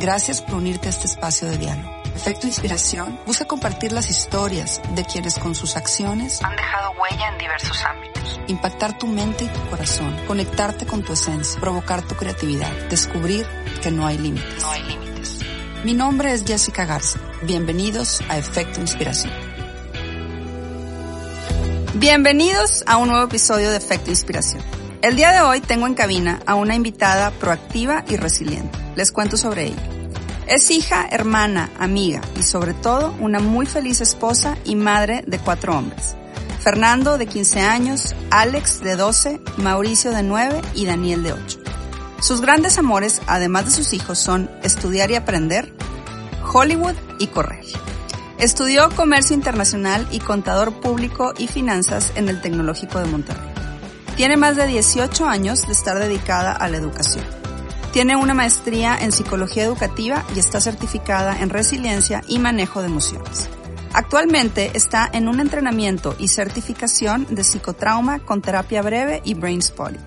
Gracias por unirte a este espacio de diálogo. Efecto Inspiración busca compartir las historias de quienes con sus acciones han dejado huella en diversos ámbitos. Impactar tu mente y tu corazón, conectarte con tu esencia, provocar tu creatividad, descubrir que no hay límites. No hay límites. Mi nombre es Jessica Garza. Bienvenidos a Efecto Inspiración. Bienvenidos a un nuevo episodio de Efecto Inspiración. El día de hoy tengo en cabina a una invitada proactiva y resiliente. Les cuento sobre ella. Es hija, hermana, amiga y sobre todo una muy feliz esposa y madre de cuatro hombres. Fernando de 15 años, Alex de 12, Mauricio de 9 y Daniel de 8. Sus grandes amores, además de sus hijos, son estudiar y aprender, Hollywood y correr. Estudió comercio internacional y contador público y finanzas en el Tecnológico de Monterrey. Tiene más de 18 años de estar dedicada a la educación. Tiene una maestría en psicología educativa y está certificada en resiliencia y manejo de emociones. Actualmente está en un entrenamiento y certificación de psicotrauma con terapia breve y brain spotting.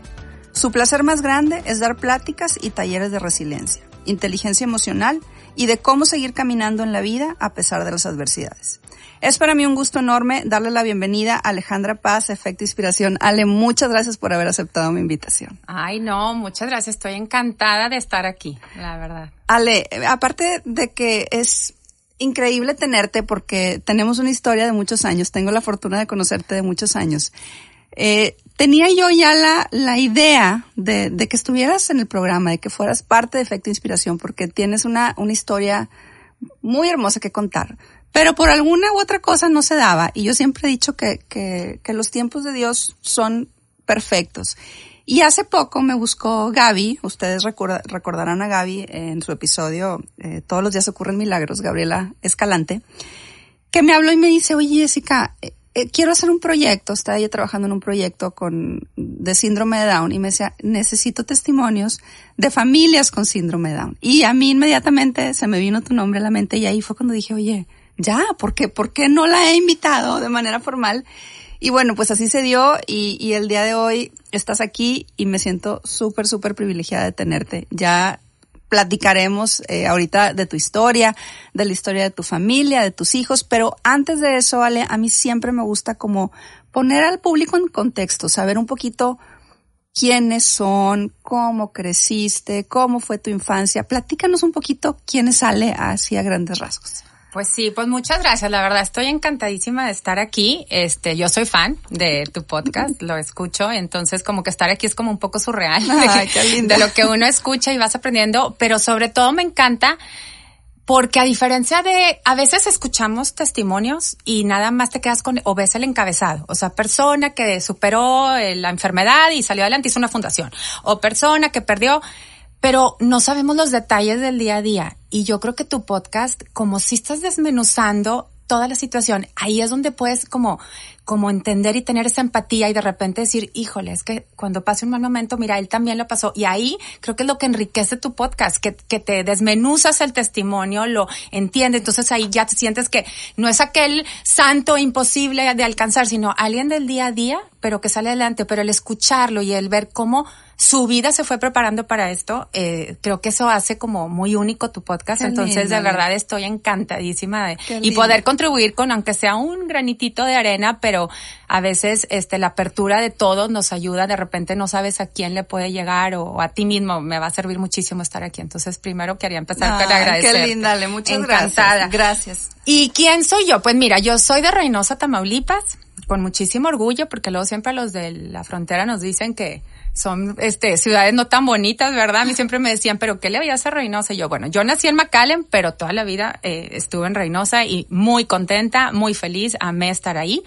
Su placer más grande es dar pláticas y talleres de resiliencia, inteligencia emocional y de cómo seguir caminando en la vida a pesar de las adversidades. Es para mí un gusto enorme darle la bienvenida a Alejandra Paz, Efecto Inspiración. Ale, muchas gracias por haber aceptado mi invitación. Ay, no, muchas gracias. Estoy encantada de estar aquí, la verdad. Ale, aparte de que es increíble tenerte porque tenemos una historia de muchos años, tengo la fortuna de conocerte de muchos años. Eh, tenía yo ya la, la idea de, de, que estuvieras en el programa, de que fueras parte de Efecto Inspiración, porque tienes una, una historia muy hermosa que contar. Pero por alguna u otra cosa no se daba. Y yo siempre he dicho que, que, que los tiempos de Dios son perfectos. Y hace poco me buscó Gaby, ustedes recordarán a Gaby en su episodio eh, Todos los días ocurren milagros, Gabriela Escalante, que me habló y me dice, oye Jessica, eh, eh, quiero hacer un proyecto, estaba ella trabajando en un proyecto con, de síndrome de Down y me decía, necesito testimonios de familias con síndrome de Down. Y a mí inmediatamente se me vino tu nombre a la mente y ahí fue cuando dije, oye, ya, ¿por qué, ¿por qué no la he invitado de manera formal? Y bueno, pues así se dio y, el día de hoy estás aquí y me siento súper, súper privilegiada de tenerte. Ya platicaremos eh, ahorita de tu historia, de la historia de tu familia, de tus hijos, pero antes de eso, Ale, a mí siempre me gusta como poner al público en contexto, saber un poquito quiénes son, cómo creciste, cómo fue tu infancia. Platícanos un poquito quién es Ale así a grandes rasgos. Pues sí, pues muchas gracias. La verdad, estoy encantadísima de estar aquí. Este, yo soy fan de tu podcast, lo escucho, entonces como que estar aquí es como un poco surreal Ay, qué lindo. de lo que uno escucha y vas aprendiendo, pero sobre todo me encanta porque a diferencia de, a veces escuchamos testimonios y nada más te quedas con, o ves el encabezado, o sea, persona que superó eh, la enfermedad y salió adelante, hizo una fundación, o persona que perdió, pero no sabemos los detalles del día a día. Y yo creo que tu podcast, como si estás desmenuzando toda la situación, ahí es donde puedes como, como entender y tener esa empatía y de repente decir, híjole, es que cuando pase un mal momento, mira, él también lo pasó. Y ahí creo que es lo que enriquece tu podcast, que, que te desmenuzas el testimonio, lo entiendes. Entonces ahí ya te sientes que no es aquel santo imposible de alcanzar, sino alguien del día a día, pero que sale adelante. Pero el escucharlo y el ver cómo su vida se fue preparando para esto. Eh, creo que eso hace como muy único tu podcast. Qué Entonces, lindo. de verdad, estoy encantadísima de, y lindo. poder contribuir con, aunque sea un granitito de arena, pero a veces, este, la apertura de todos nos ayuda. De repente no sabes a quién le puede llegar o, a ti mismo. Me va a servir muchísimo estar aquí. Entonces, primero quería empezar con Ay, agradecer. Qué linda, muchas Encantada. gracias. Gracias. ¿Y quién soy yo? Pues mira, yo soy de Reynosa, Tamaulipas, con muchísimo orgullo, porque luego siempre los de la frontera nos dicen que son este ciudades no tan bonitas, ¿verdad? A mí siempre me decían, pero ¿qué le veías a Reynosa? Y yo, bueno, yo nací en McAllen, pero toda la vida eh, estuve en Reynosa y muy contenta, muy feliz, amé estar ahí.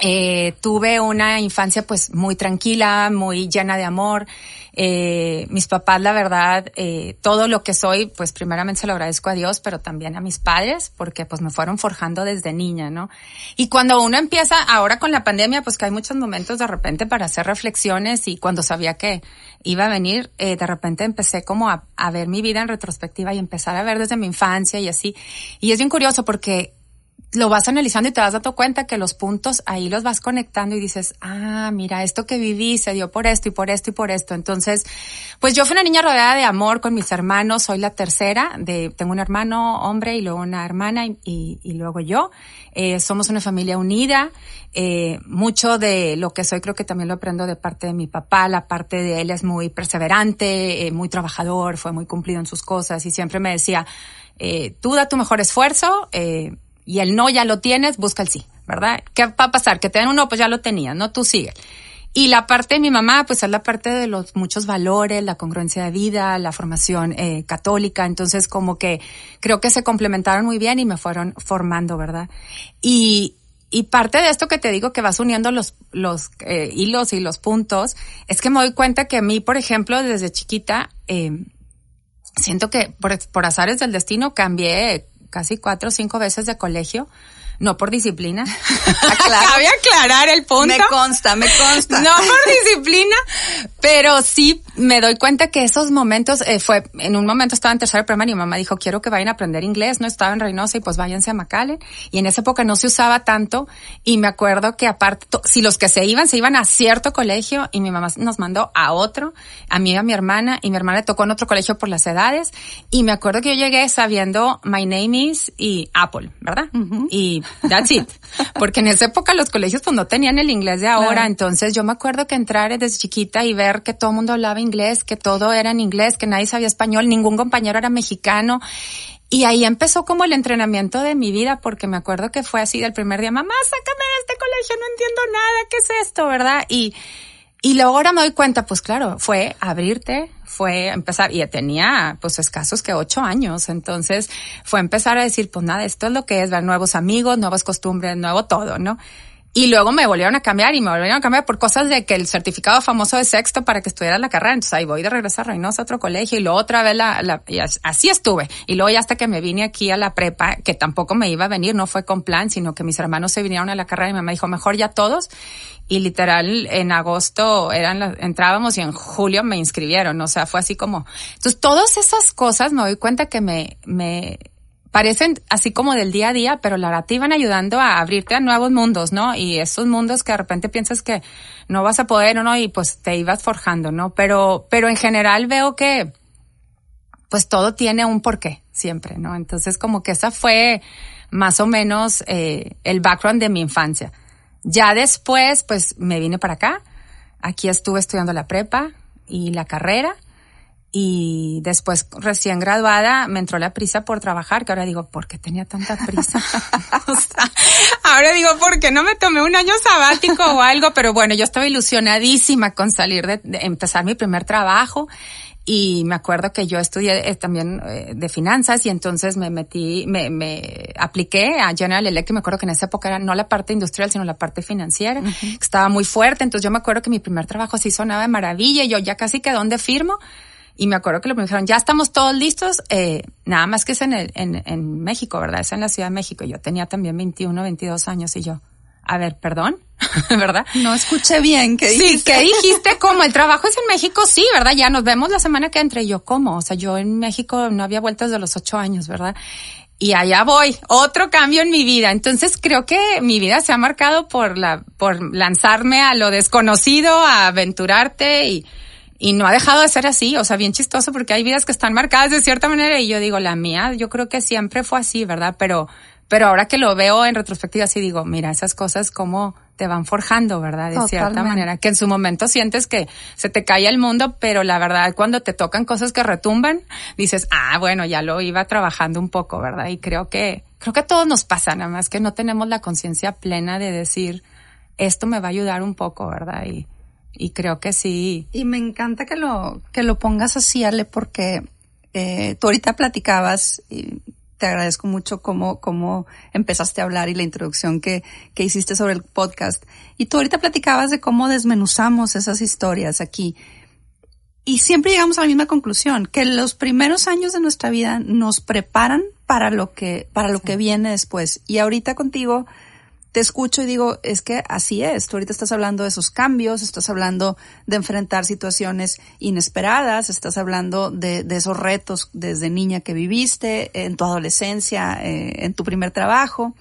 Eh, tuve una infancia pues muy tranquila, muy llena de amor. Eh, mis papás, la verdad, eh, todo lo que soy, pues primeramente se lo agradezco a Dios, pero también a mis padres, porque pues me fueron forjando desde niña, ¿no? Y cuando uno empieza, ahora con la pandemia, pues que hay muchos momentos de repente para hacer reflexiones y cuando sabía que iba a venir, eh, de repente empecé como a, a ver mi vida en retrospectiva y empezar a ver desde mi infancia y así. Y es bien curioso porque lo vas analizando y te vas dando cuenta que los puntos ahí los vas conectando y dices, ah, mira, esto que viví se dio por esto y por esto y por esto. Entonces, pues yo fui una niña rodeada de amor con mis hermanos, soy la tercera, de, tengo un hermano hombre y luego una hermana y, y, luego yo. Eh, somos una familia unida. Eh, mucho de lo que soy creo que también lo aprendo de parte de mi papá. La parte de él es muy perseverante, eh, muy trabajador, fue muy cumplido en sus cosas y siempre me decía, tú da tu mejor esfuerzo, eh, y el no ya lo tienes, busca el sí, ¿verdad? ¿Qué va a pasar? Que te den un no, pues ya lo tenías, ¿no? Tú sigue. Y la parte de mi mamá, pues es la parte de los muchos valores, la congruencia de vida, la formación eh, católica. Entonces, como que creo que se complementaron muy bien y me fueron formando, ¿verdad? Y, y parte de esto que te digo que vas uniendo los, los eh, hilos y los puntos, es que me doy cuenta que a mí, por ejemplo, desde chiquita, eh, siento que por, por azares del destino cambié casi cuatro o cinco veces de colegio no por disciplina. Cabe aclarar el punto. Me consta, me consta. No por disciplina, pero sí me doy cuenta que esos momentos, eh, fue, en un momento estaba en tercero primaria y mi mamá dijo, quiero que vayan a aprender inglés, no estaba en Reynosa y pues váyanse a McAllen. Y en esa época no se usaba tanto y me acuerdo que aparte, si los que se iban, se iban a cierto colegio y mi mamá nos mandó a otro, a mí y a mi hermana y mi hermana le tocó en otro colegio por las edades y me acuerdo que yo llegué sabiendo My Name is y Apple, ¿verdad? Y That's it. Porque en esa época los colegios pues no tenían el inglés de ahora, entonces yo me acuerdo que entrar desde chiquita y ver que todo el mundo hablaba inglés, que todo era en inglés, que nadie sabía español, ningún compañero era mexicano. Y ahí empezó como el entrenamiento de mi vida, porque me acuerdo que fue así del primer día, mamá, sácame de este colegio, no entiendo nada, ¿qué es esto, verdad? Y, y luego ahora me doy cuenta, pues claro, fue abrirte, fue empezar, y tenía pues escasos que ocho años, entonces fue empezar a decir, pues nada, esto es lo que es, ver nuevos amigos, nuevas costumbres, nuevo todo, ¿no? Y luego me volvieron a cambiar y me volvieron a cambiar por cosas de que el certificado famoso de sexto para que estudiara la carrera. Entonces ahí voy de regreso a a otro colegio y luego otra vez la, la y así estuve. Y luego ya hasta que me vine aquí a la prepa, que tampoco me iba a venir, no fue con plan, sino que mis hermanos se vinieron a la carrera y mi mamá dijo, mejor ya todos. Y literal en agosto eran entrábamos y en julio me inscribieron. O sea, fue así como, entonces todas esas cosas me doy cuenta que me, me, parecen así como del día a día, pero la verdad te iban ayudando a abrirte a nuevos mundos, ¿no? Y esos mundos que de repente piensas que no vas a poder o no, y pues te ibas forjando, ¿no? Pero, pero en general veo que, pues todo tiene un porqué, siempre, ¿no? Entonces como que esa fue más o menos eh, el background de mi infancia. Ya después, pues me vine para acá. Aquí estuve estudiando la prepa y la carrera y después recién graduada me entró la prisa por trabajar, que ahora digo, ¿por qué tenía tanta prisa? o sea, ahora digo, ¿por qué no me tomé un año sabático o algo? Pero bueno, yo estaba ilusionadísima con salir de, de empezar mi primer trabajo y me acuerdo que yo estudié eh, también eh, de finanzas y entonces me metí, me, me apliqué a General Electric. Me acuerdo que en esa época era no la parte industrial, sino la parte financiera, que estaba muy fuerte. Entonces yo me acuerdo que mi primer trabajo sí sonaba de maravilla y yo ya casi que dónde firmo. Y me acuerdo que lo me dijeron, ya estamos todos listos, eh, nada más que es en, el, en, en México, ¿verdad? Es en la Ciudad de México. Yo tenía también 21, 22 años y yo, a ver, perdón, ¿verdad? No escuché bien, ¿qué dijiste? Sí, ¿qué dijiste? ¿Cómo? ¿El trabajo es en México? Sí, ¿verdad? Ya nos vemos la semana que entra. Y yo, ¿cómo? O sea, yo en México no había vueltas de los ocho años, ¿verdad? Y allá voy, otro cambio en mi vida. Entonces creo que mi vida se ha marcado por la, por lanzarme a lo desconocido, a aventurarte y, y no ha dejado de ser así, o sea, bien chistoso porque hay vidas que están marcadas de cierta manera y yo digo, la mía, yo creo que siempre fue así, ¿verdad? Pero, pero ahora que lo veo en retrospectiva, sí digo, mira, esas cosas como te van forjando, ¿verdad? De Totalmente. cierta manera, que en su momento sientes que se te cae el mundo, pero la verdad, cuando te tocan cosas que retumban, dices, ah, bueno, ya lo iba trabajando un poco, ¿verdad? Y creo que, creo que a todos nos pasa, nada más que no tenemos la conciencia plena de decir, esto me va a ayudar un poco, ¿verdad? Y, y creo que sí. Y me encanta que lo, que lo pongas así, Ale, porque eh, tú ahorita platicabas y te agradezco mucho cómo, cómo empezaste a hablar y la introducción que, que hiciste sobre el podcast. Y tú ahorita platicabas de cómo desmenuzamos esas historias aquí. Y siempre llegamos a la misma conclusión, que los primeros años de nuestra vida nos preparan para lo que, para lo que viene después. Y ahorita contigo, te escucho y digo, es que así es. Tú ahorita estás hablando de esos cambios, estás hablando de enfrentar situaciones inesperadas, estás hablando de, de esos retos desde niña que viviste, en tu adolescencia, eh, en tu primer trabajo.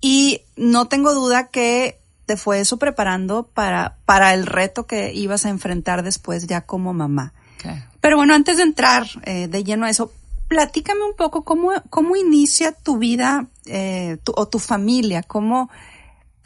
Y no tengo duda que te fue eso preparando para, para el reto que ibas a enfrentar después ya como mamá. Pero bueno, antes de entrar eh, de lleno a eso, platícame un poco cómo, cómo inicia tu vida eh, o tu familia, cómo,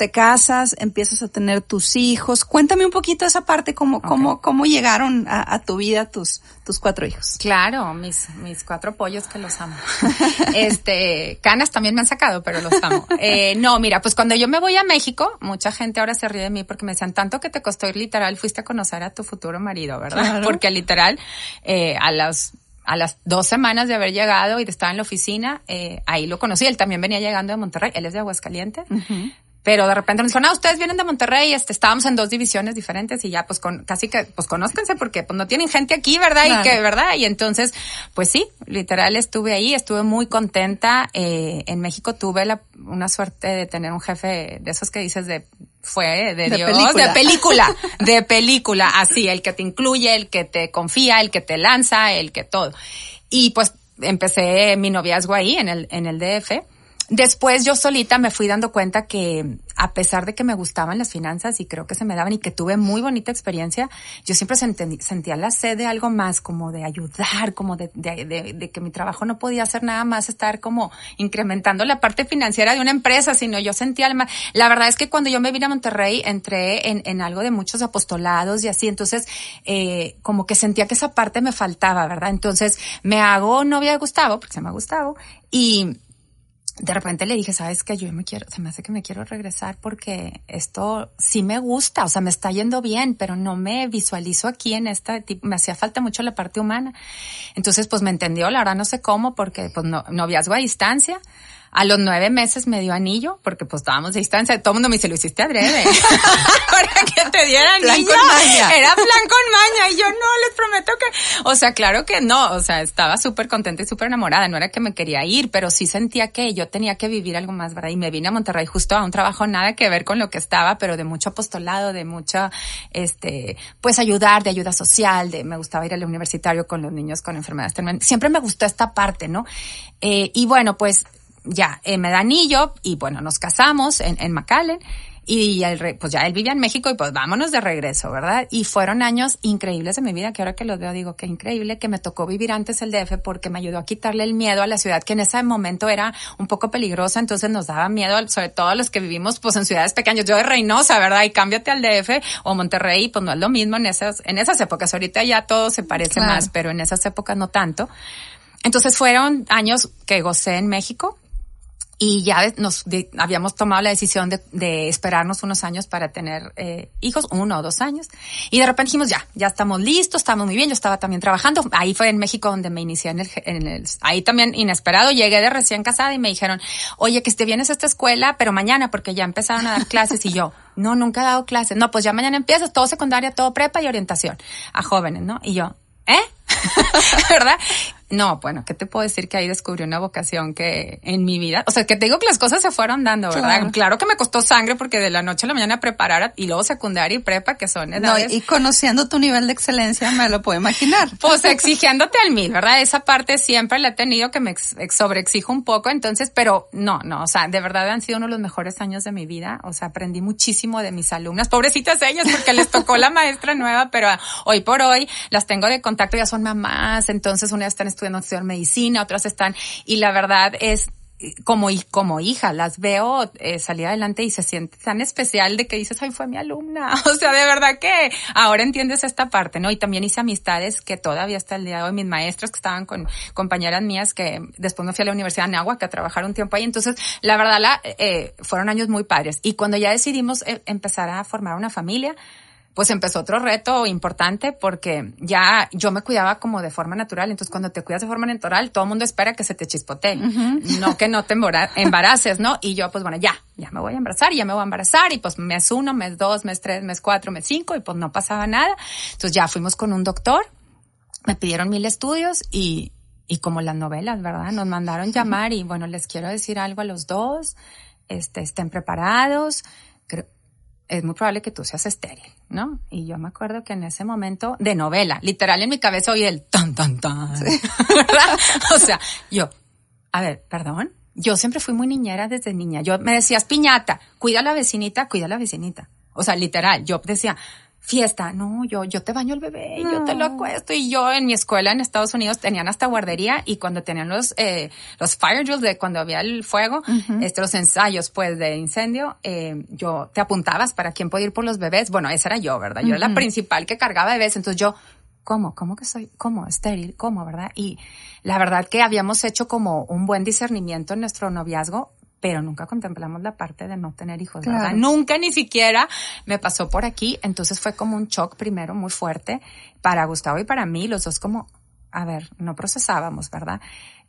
te casas, empiezas a tener tus hijos. Cuéntame un poquito esa parte, cómo, cómo, cómo llegaron a, tu vida tus, tus cuatro hijos. Claro, mis, mis cuatro pollos que los amo. este, canas también me han sacado, pero los amo. Eh, no, mira, pues cuando yo me voy a México, mucha gente ahora se ríe de mí porque me decían, tanto que te costó ir literal, fuiste a conocer a tu futuro marido, ¿verdad? Porque literal, eh, a las a las dos semanas de haber llegado y de estar en la oficina, eh, ahí lo conocí. Él también venía llegando de Monterrey. Él es de Aguascalientes pero de repente me dijeron, ah, ustedes vienen de Monterrey, este, estábamos en dos divisiones diferentes y ya, pues con, casi que, pues conózcanse porque pues no tienen gente aquí, ¿verdad? Y que, ¿verdad? Y entonces, pues sí, literal estuve ahí, estuve muy contenta. Eh, en México tuve la, una suerte de tener un jefe de esos que dices de, fue de, Dios, película. de película, de película, así, el que te incluye, el que te confía, el que te lanza, el que todo. Y pues empecé mi noviazgo ahí en el, en el DF Después yo solita me fui dando cuenta que a pesar de que me gustaban las finanzas y creo que se me daban y que tuve muy bonita experiencia, yo siempre sentía la sed de algo más, como de ayudar, como de, de, que mi trabajo no podía hacer nada más estar como incrementando la parte financiera de una empresa, sino yo sentía más. La verdad es que cuando yo me vine a Monterrey entré en, algo de muchos apostolados y así, entonces eh, como que sentía que esa parte me faltaba, ¿verdad? Entonces me hago novia de Gustavo, porque se ha Gustavo, y de repente le dije, sabes que yo me quiero, se me hace que me quiero regresar porque esto sí me gusta, o sea, me está yendo bien, pero no me visualizo aquí en esta, me hacía falta mucho la parte humana. Entonces, pues me entendió, la verdad no sé cómo, porque pues no, noviazgo a distancia. A los nueve meses me dio anillo, porque pues estábamos de distancia. Todo el mundo me dice, lo hiciste adrede. Para que te diera anillo. Era plan con maña. Y yo, no, les prometo que... O sea, claro que no. O sea, estaba súper contenta y súper enamorada. No era que me quería ir, pero sí sentía que yo tenía que vivir algo más, ¿verdad? Y me vine a Monterrey justo a un trabajo nada que ver con lo que estaba, pero de mucho apostolado, de mucha, este, pues ayudar, de ayuda social, de me gustaba ir al universitario con los niños con enfermedades terminales. Siempre me gustó esta parte, ¿no? Eh, y bueno, pues ya eh, me da anillo y bueno, nos casamos en, en McAllen y el, pues ya él vivía en México y pues vámonos de regreso, ¿verdad? Y fueron años increíbles de mi vida, que ahora que los veo digo que increíble que me tocó vivir antes el DF porque me ayudó a quitarle el miedo a la ciudad que en ese momento era un poco peligrosa, entonces nos daba miedo, sobre todo a los que vivimos pues en ciudades pequeñas. Yo de Reynosa, ¿verdad? Y cámbiate al DF o Monterrey, pues no es lo mismo en esas, en esas épocas. Ahorita ya todo se parece más, pero en esas épocas no tanto. Entonces fueron años que gocé en México y ya nos habíamos tomado la decisión de, de, esperarnos unos años para tener eh, hijos, uno o dos años. Y de repente dijimos, ya, ya estamos listos, estamos muy bien. Yo estaba también trabajando. Ahí fue en México donde me inicié en el, en el ahí también inesperado. Llegué de recién casada y me dijeron, oye, que te vienes a esta escuela, pero mañana, porque ya empezaron a dar clases. Y yo, no, nunca he dado clases. No, pues ya mañana empiezas, todo secundaria, todo prepa y orientación a jóvenes, ¿no? Y yo, ¿eh? ¿Verdad? No, bueno, ¿qué te puedo decir que ahí descubrí una vocación que en mi vida, o sea, que te digo que las cosas se fueron dando, ¿verdad? Claro, que me costó sangre porque de la noche a la mañana preparar y luego secundaria y prepa, que son edades. No, y conociendo tu nivel de excelencia me lo puedo imaginar. Pues exigiéndote al mil, ¿verdad? Esa parte siempre la he tenido que me sobreexijo un poco, entonces, pero no, no, o sea, de verdad han sido uno de los mejores años de mi vida, o sea, aprendí muchísimo de mis alumnas, pobrecitas ellas porque les tocó la maestra nueva, pero hoy por hoy las tengo de contacto, ya son mamás, entonces una están estudiando medicina, otras están, y la verdad es, como, como hija, las veo eh, salir adelante y se siente tan especial de que dices, ay, fue mi alumna. O sea, de verdad que ahora entiendes esta parte, ¿no? Y también hice amistades que todavía hasta el día de hoy, mis maestros que estaban con compañeras mías que después me fui a la Universidad de Anáhuac a trabajar un tiempo ahí. Entonces, la verdad, la, eh, fueron años muy padres. Y cuando ya decidimos eh, empezar a formar una familia, pues empezó otro reto importante porque ya yo me cuidaba como de forma natural. Entonces, cuando te cuidas de forma natural, todo el mundo espera que se te chispotee, no que no te embaraces, ¿no? Y yo, pues bueno, ya, ya me voy a embarazar, ya me voy a embarazar y pues mes uno, mes dos, mes tres, mes cuatro, mes cinco y pues no pasaba nada. Entonces ya fuimos con un doctor, me pidieron mil estudios y, y como las novelas, ¿verdad? Nos mandaron llamar y bueno, les quiero decir algo a los dos, este, estén preparados. Creo, es muy probable que tú seas estéril, ¿no? Y yo me acuerdo que en ese momento de novela, literal en mi cabeza oí el tan, tan, tan, ¿verdad? O sea, yo, a ver, perdón, Yo siempre fui muy niñera desde niña. Yo me decías, piñata, cuida a la vecinita, cuida a la vecinita. O sea, literal, yo decía, fiesta, no, yo, yo te baño el bebé, yo te lo acuesto. Y yo en mi escuela en Estados Unidos tenían hasta guardería y cuando tenían los, eh, los fire drills de cuando había el fuego, este, los ensayos pues de incendio, eh, yo te apuntabas para quién podía ir por los bebés. Bueno, esa era yo, ¿verdad? Yo era la principal que cargaba bebés. Entonces yo, ¿cómo? ¿Cómo que soy? ¿Cómo? Estéril, ¿cómo? ¿Verdad? Y la verdad que habíamos hecho como un buen discernimiento en nuestro noviazgo pero nunca contemplamos la parte de no tener hijos, ¿verdad? Nunca ni siquiera me pasó por aquí, entonces fue como un shock primero muy fuerte para Gustavo y para mí, los dos como, a ver, no procesábamos, ¿verdad?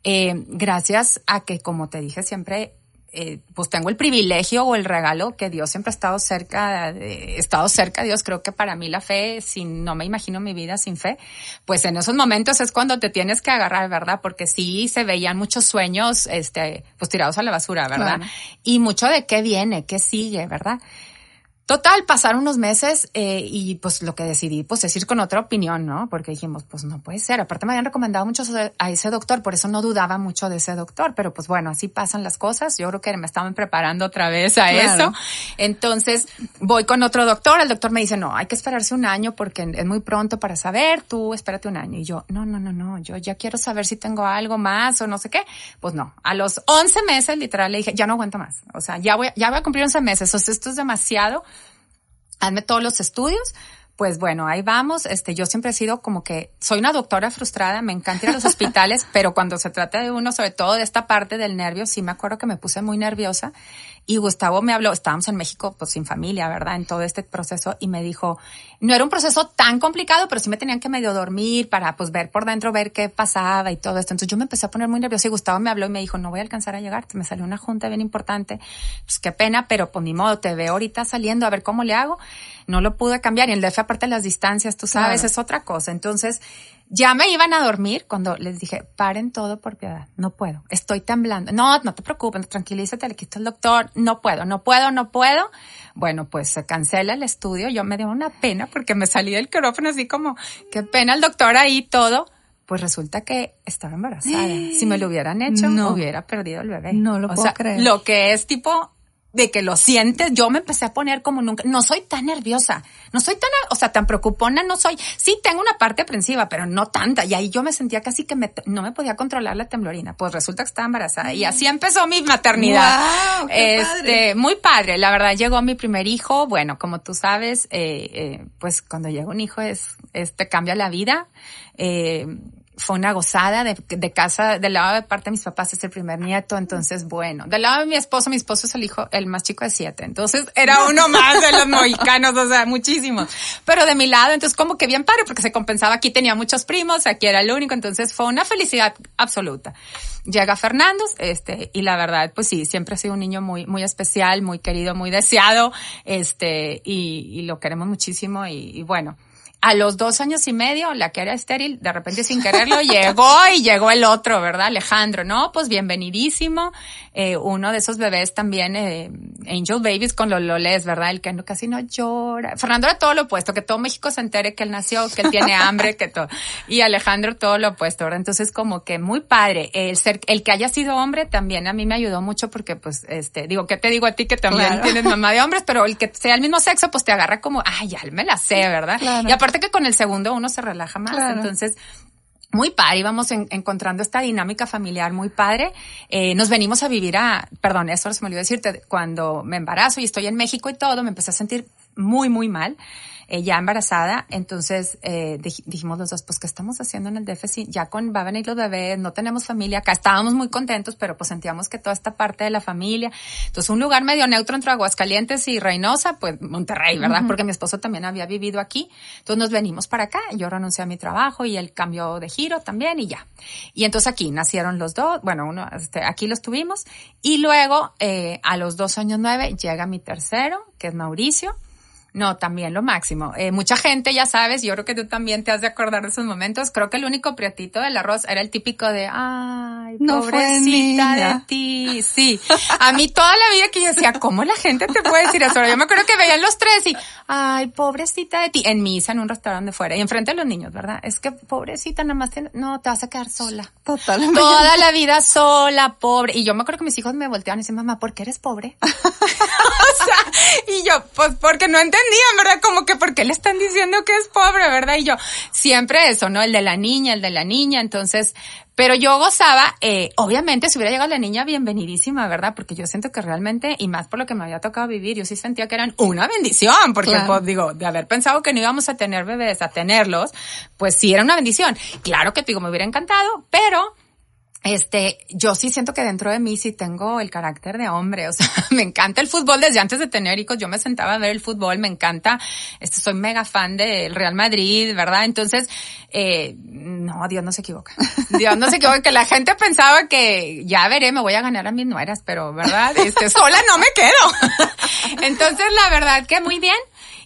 Eh, gracias a que, como te dije siempre, eh, pues tengo el privilegio o el regalo que Dios siempre ha estado cerca, he estado cerca de Dios. Creo que para mí la fe, sin, no me imagino mi vida sin fe, pues en esos momentos es cuando te tienes que agarrar, ¿verdad? Porque sí se veían muchos sueños, este, pues tirados a la basura, ¿verdad? Y mucho de qué viene, qué sigue, ¿verdad? Total, pasaron unos meses eh, y pues lo que decidí pues es ir con otra opinión, ¿no? Porque dijimos, pues no puede ser. Aparte me habían recomendado mucho a ese doctor, por eso no dudaba mucho de ese doctor, pero pues bueno, así pasan las cosas. Yo creo que me estaban preparando otra vez a eso. Entonces voy con otro doctor, el doctor me dice, no, hay que esperarse un año porque es muy pronto para saber, tú espérate un año. Y yo, no, no, no, no, yo ya quiero saber si tengo algo más o no sé qué. Pues no, a los 11 meses literal le dije, ya no aguanto más. O sea, ya voy, ya voy a cumplir 11 meses, o sea, esto es demasiado hazme todos los estudios. Pues bueno, ahí vamos. Este, yo siempre he sido como que soy una doctora frustrada, me encanta ir a los hospitales, pero cuando se trata de uno, sobre todo de esta parte del nervio, sí me acuerdo que me puse muy nerviosa y Gustavo me habló, estábamos en México pues sin familia, ¿verdad? En todo este proceso y me dijo, no era un proceso tan complicado, pero sí me tenían que medio dormir para pues ver por dentro, ver qué pasaba y todo esto. Entonces yo me empecé a poner muy nerviosa y Gustavo me habló y me dijo, no voy a alcanzar a llegar, me salió una junta bien importante, pues qué pena, pero pues ni modo, te veo ahorita saliendo a ver cómo le hago. No lo pude cambiar y el DF aparte de las distancias, tú sabes, es otra cosa. Entonces ya me iban a dormir cuando les dije, paren todo por piedad, no puedo, estoy temblando. No, no te preocupes, tranquilízate, le quito el doctor, no puedo, no puedo, no puedo. Bueno, pues se cancela el estudio, yo me dio una pena porque me salí del quirófano así como, qué pena el doctor ahí todo. Pues resulta que estaba embarazada. Si me lo hubieran hecho, no. hubiera perdido el bebé. No lo puedo creer. Lo que es tipo de que lo sientes, yo me empecé a poner como nunca, no soy tan nerviosa, no soy tan, o sea, tan preocupona, no soy, sí tengo una parte aprensiva, pero no tanta, y ahí yo me sentía casi que me, no me podía controlar la temblorina, pues resulta que estaba embarazada, y así empezó mi maternidad. Wow, qué este, padre. muy padre, la verdad, llegó mi primer hijo, bueno, como tú sabes, eh, eh, pues cuando llega un hijo es, es te cambia la vida, eh, fue una gozada de, de, casa, del lado de parte de mis papás es el primer nieto, entonces bueno, del lado de mi esposo, mi esposo es el hijo, el más chico de siete, entonces era uno más de los mexicanos, o sea, muchísimos. Pero de mi lado, entonces como que bien padre, porque se compensaba, aquí tenía muchos primos, aquí era el único, entonces fue una felicidad absoluta. Llega Fernando, este, y la verdad, pues sí, siempre ha sido un niño muy, muy especial, muy querido, muy deseado, este, y, y lo queremos muchísimo, y, y bueno, a los dos años y medio, la que era estéril, de repente sin quererlo, llegó y llegó el otro, ¿verdad? Alejandro, ¿no? Pues bienvenidísimo. Eh, uno de esos bebés también, eh, Angel Babies con los lolés, ¿verdad? El que no, casi no llora. Fernando era todo lo opuesto, que todo México se entere que él nació, que él tiene hambre, que todo. Y Alejandro todo lo opuesto, ¿verdad? Entonces como que muy padre. El ser, el que haya sido hombre también a mí me ayudó mucho porque pues, este, digo, ¿qué te digo a ti que también Claro. tienes mamá de hombres? Pero el que sea el mismo sexo, pues te agarra como, ay, ya me la sé, ¿verdad? Claro. Y aparte que con el segundo uno se relaja más. Claro. Entonces, muy padre, íbamos en- encontrando esta dinámica familiar muy padre. Eh, nos venimos a vivir a, perdón, eso se me olvidó decirte, cuando me embarazo y estoy en México y todo, me empecé a sentir muy, muy mal, eh, ya embarazada. Entonces eh, dij- dijimos los dos, pues, ¿qué estamos haciendo en el déficit? Ya con, va a venir los bebés, no tenemos familia acá, estábamos muy contentos, pero pues sentíamos que toda esta parte de la familia. Entonces, un lugar medio neutro entre Aguascalientes y Reynosa, pues Monterrey, ¿verdad? Porque mi esposo también había vivido aquí. Entonces nos venimos para acá, yo renuncié a mi trabajo y él cambió de giro también y ya. Y entonces aquí nacieron los dos, bueno, uno, este, aquí los tuvimos. Y luego, eh, a los dos años nueve, llega mi tercero, que es Mauricio. No, también lo máximo. Eh, mucha gente, ya sabes, yo creo que tú también te has de acordar de esos momentos. Creo que el único prietito del arroz era el típico de, ay, No pobrecita de ti. Sí. A mí toda la vida que yo decía, ¿cómo la gente te puede decir eso? Yo me acuerdo que veían los tres y, ay, pobrecita de ti. En misa, en un restaurante fuera. Y enfrente de los niños, ¿verdad? Es que pobrecita, nada más no, te vas a quedar sola. Totalmente. Toda la vida sola, pobre. Y yo me acuerdo que mis hijos me volteaban y decían, mamá, ¿por qué eres pobre? o sea, y yo, pues porque no entendían, ¿verdad? Como que, ¿por qué le están diciendo que es pobre, verdad? Y yo, siempre eso, ¿no? El de la niña, el de la niña. Entonces, pero yo gozaba, eh, obviamente, si hubiera llegado la niña, bienvenidísima, ¿verdad? Porque yo siento que realmente, y más por lo que me había tocado vivir, yo sí sentía que eran una bendición, porque, Claro. pues, digo, de haber pensado que no íbamos a tener bebés, a tenerlos, pues sí era una bendición. Claro que, digo, me hubiera encantado, pero este, yo sí siento que dentro de mí sí tengo el carácter de hombre, o sea, me encanta el fútbol desde antes de tener hijos, yo me sentaba a ver el fútbol, me encanta, este, soy mega fan del Real Madrid, ¿verdad? Entonces, eh, no, Dios no se equivoca. Dios no se equivoca, que la gente pensaba que ya veré, me voy a ganar a mis nueras, pero, ¿verdad? Este, sola no me quedo. Entonces, la verdad que muy bien.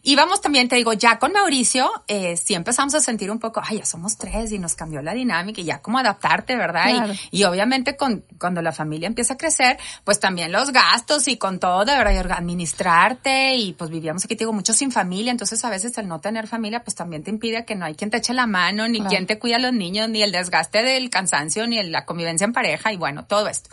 Íbamos también, te digo, ya con Mauricio, eh, sí empezamos a sentir un poco, ay, ya somos tres y nos cambió la dinámica y ya como adaptarte, ¿verdad? Y- Claro. Y, obviamente con, cuando la familia empieza a crecer, pues también los gastos y con todo, de verdad, y administrarte y pues vivíamos aquí, te digo, mucho sin familia, entonces a veces el no tener familia, pues también te impide que no hay quien te eche la mano, ni Claro. quien te cuida a los niños, ni el desgaste del cansancio, ni el- la convivencia en pareja y bueno, todo esto.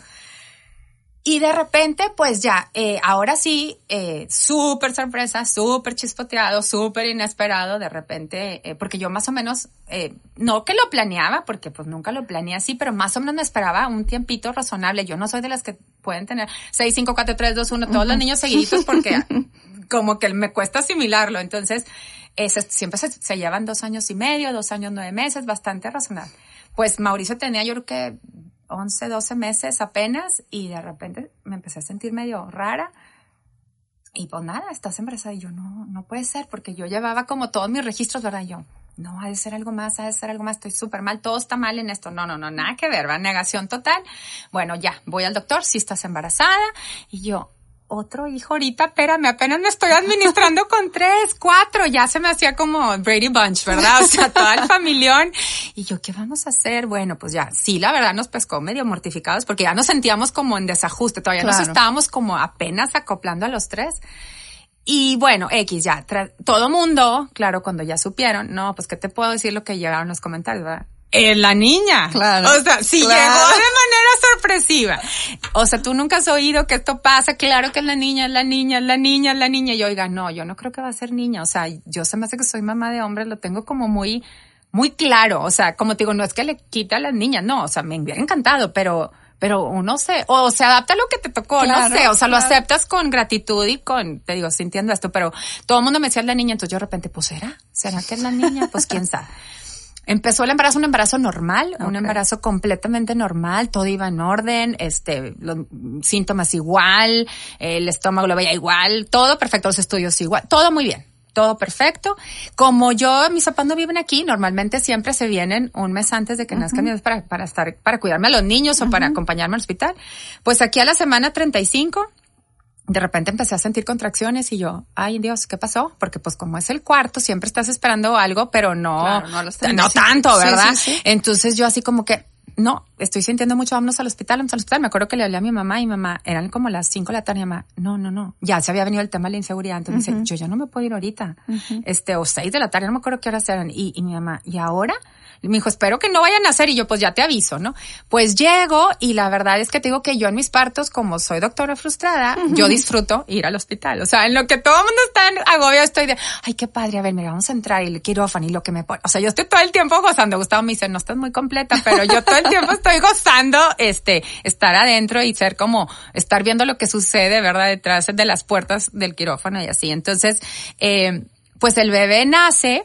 Y de repente, pues ya, eh, ahora sí, eh, súper sorpresa, súper chispoteado, súper inesperado, de repente, eh, porque yo más o menos, eh, no que lo planeaba, porque pues nunca lo planeé así, pero más o menos me esperaba un tiempito razonable. Yo no soy de las que pueden tener 6, 5, 4, 3, 2, 1, todos los niños seguiditos, porque como que me cuesta asimilarlo. Entonces, se- siempre se, se llevan dos años y medio, dos años, nueve meses, bastante razonable. Pues Mauricio tenía yo creo que 11, 12 meses apenas y de repente me empecé a sentir medio rara. Y pues nada, estás embarazada y yo no, no puede ser porque yo llevaba como todos mis registros, ¿verdad? Y yo, no, ha de ser algo más, ha de ser algo más, estoy súper mal, todo está mal en esto. No, no, no, nada que ver, va, negación total. Bueno, ya, voy al doctor, si estás embarazada. Y yo, otro hijo ahorita, espérame, apenas me estoy administrando con tres, cuatro, ya se me hacía como Brady Bunch, ¿verdad? O sea, todo el familión. Y yo, ¿qué vamos a hacer? Bueno, pues ya, sí, la verdad nos pescó medio mortificados porque ya nos sentíamos como en desajuste, todavía nos estábamos como apenas acoplando a los tres. Y bueno, X ya, todo mundo, claro, cuando ya supieron, no, pues qué te puedo decir lo que llegaron los comentarios, ¿verdad? Es la niña. Claro. O sea, si Claro. llegó de manera sorpresiva. O sea, tú nunca has oído que esto pasa. Claro que es la niña, es la niña, es la niña, es la niña. Y yo, oiga, no, yo no creo que va a ser niña. O sea, yo se me hace que soy mamá de hombre, lo tengo como muy, muy claro. O sea, como te digo, no es que le quita a las niñas, no. O sea, me hubiera encantado, pero, pero uno se, o se adapta a lo que te tocó, Claro, no sé. O sea, lo aceptas con gratitud y con, te digo, sintiendo esto, pero todo el mundo me decía es la niña. Entonces yo de repente, pues será, será que es la niña, pues quién sabe. Empezó el embarazo, un embarazo normal, un embarazo completamente normal, todo iba en orden, este, los síntomas igual, el estómago lo veía igual, todo perfecto, los estudios igual, todo muy bien, todo perfecto. Como yo, mis papás no viven aquí, normalmente siempre se vienen un mes antes de que nazcan mis bebés para, para estar, para cuidarme a los niños o para acompañarme al hospital. Pues aquí a la semana 35, de repente empecé a sentir contracciones y yo, ay Dios, ¿qué pasó? Porque pues como es el cuarto, siempre estás esperando algo, pero no, Claro, no los no 35. tanto, ¿verdad? sí, sí. Entonces yo así como que, no, estoy sintiendo mucho, vámonos al hospital, vamos al hospital. Me acuerdo que le hablé a mi mamá y mi mamá, eran como las 5 de la tarde, y mi mamá, no, no, no, ya se había venido el tema de la inseguridad. Entonces me dice, yo ya no me puedo ir ahorita. Este, o 6 de la tarde, no me acuerdo qué horas eran. Y, y mi mamá, ¿y ahora? Y me dijo, espero que no vayan a hacer. Y yo, pues ya te aviso, ¿no? Pues llego y la verdad es que te digo que yo en mis partos, como soy doctora frustrada, yo disfruto ir al hospital. O sea, en lo que todo el mundo está en agobio, estoy de, ay, qué padre, a ver, mira, vamos a entrar y el quirófano y lo que me pone. O sea, yo estoy todo el tiempo gozando. Gustavo me dice, no estás muy completa, pero yo todo el tiempo estoy gozando, este, estar adentro y ser como, estar viendo lo que sucede, ¿verdad? Detrás de las puertas del quirófano y así. Entonces, eh, pues el bebé nace,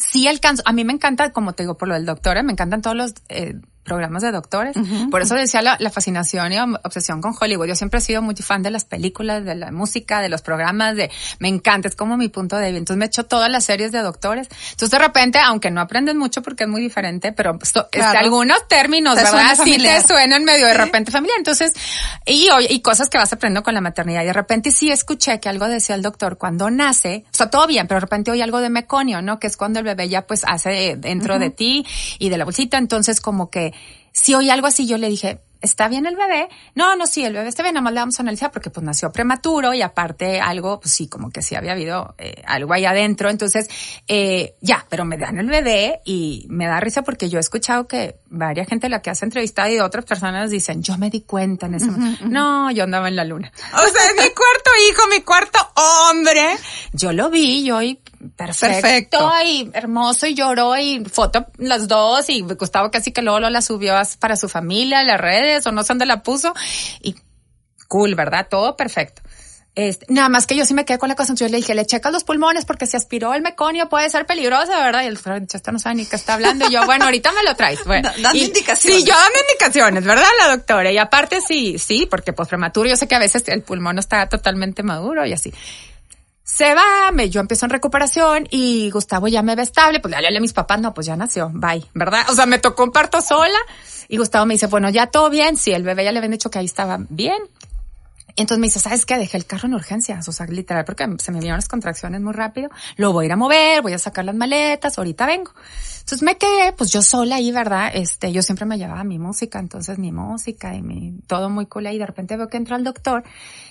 sí alcanzo, a mí me encanta, como te digo, por lo del doctor, me encantan todos los eh, programas de doctores. Por eso decía la, la, fascinación y obsesión con Hollywood. Yo siempre he sido muy fan de las películas, de la música, de los programas, de me encanta, es como mi punto de vista. Entonces me he hecho todas las series de doctores. Entonces de repente, aunque no aprendes mucho porque es muy diferente, pero este, algunos términos, ¿verdad? Sí te suenan medio de repente familiar. Entonces, y, y cosas que vas aprendiendo con la maternidad. Y de repente sí escuché que algo decía el doctor cuando nace, o sea, todo bien, pero de repente oí algo de meconio, ¿no? Que es cuando el bebé ya pues hace dentro de ti y de la bolsita. Entonces como que si oí algo así, yo le dije, ¿está bien el bebé? No, no, sí, el bebé está bien, nada más le vamos a analizar porque pues nació prematuro y aparte algo, pues sí, como que sí había habido eh, algo ahí adentro. Entonces, eh, ya, pero me dan el bebé y me da risa porque yo he escuchado que varias gente la que hace entrevistado y otras personas dicen, yo me di cuenta en ese momento. No, yo andaba en la luna. O sea, es mi cuarto hijo, mi cuarto hombre. Yo lo vi, yo y perfecto, y hermoso y lloró y foto las dos y Gustavo casi que luego la subió para su familia, las redes o no sé dónde la puso y cool, ¿verdad? Todo perfecto. Este, nada más que yo sí me quedé con la cosa, yo le dije, le checas los pulmones porque si aspiró el meconio puede ser peligroso, ¿verdad? Y el doctor, no sabe ni qué está hablando. Y yo, bueno, ahorita me lo traes. Bueno, dando indicaciones. Sí, yo dando indicaciones, ¿verdad? La doctora. Y aparte sí, sí, porque pues prematuro, yo sé que a veces el pulmón no está totalmente maduro y así se va, me, yo empiezo en recuperación y Gustavo ya me ve estable, pues le hablé a mis papás, no, pues ya nació, bye, ¿verdad? O sea, me tocó un parto sola y Gustavo me dice, bueno, ya todo bien, sí, el bebé ya le habían dicho que ahí estaba bien. Entonces me dice, ¿sabes qué? Dejé el carro en urgencias, o sea, literal, porque se me vinieron las contracciones muy rápido. Lo voy a ir a mover, voy a sacar las maletas, ahorita vengo. Entonces me quedé, pues yo sola ahí, ¿verdad? Este, yo siempre me llevaba mi música, entonces mi música y mi, todo muy cool ahí. De repente veo que entra el doctor,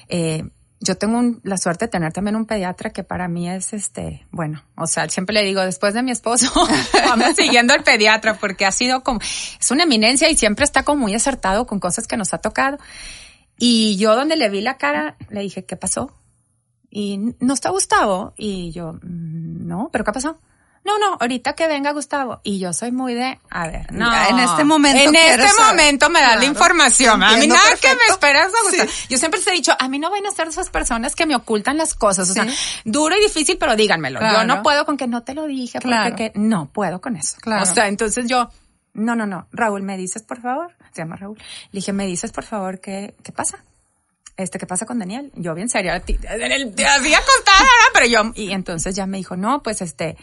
eh, yo tengo la suerte de tener también un pediatra que para mí es este, bueno, o sea, siempre le digo, después de mi esposo, vamos siguiendo al pediatra porque ha sido como, es una eminencia y siempre está como muy acertado con cosas que nos ha tocado. Y yo donde le vi la cara, le dije, ¿qué pasó? Y no está Gustavo. Y yo, mm, no, pero ¿qué pasó? no, no, ahorita que venga Gustavo. Y yo soy muy de, a ver, no. en este momento. En este momento me da la información. A mí nada que me esperas a Gustavo. Yo siempre les he dicho, a mí no van a ser esas personas que me ocultan las cosas. O sea, duro y difícil, pero díganmelo. Yo no puedo con que no te lo dije, porque no puedo con eso. O sea, entonces yo, no, no, no. Raúl, ¿me dices, por favor? Se llama Raúl. Le dije, ¿me dices, por favor, qué, qué pasa? este, ¿qué pasa con Daniel? Yo bien seria, te había contado, pero yo, y entonces ya me dijo, no, pues este,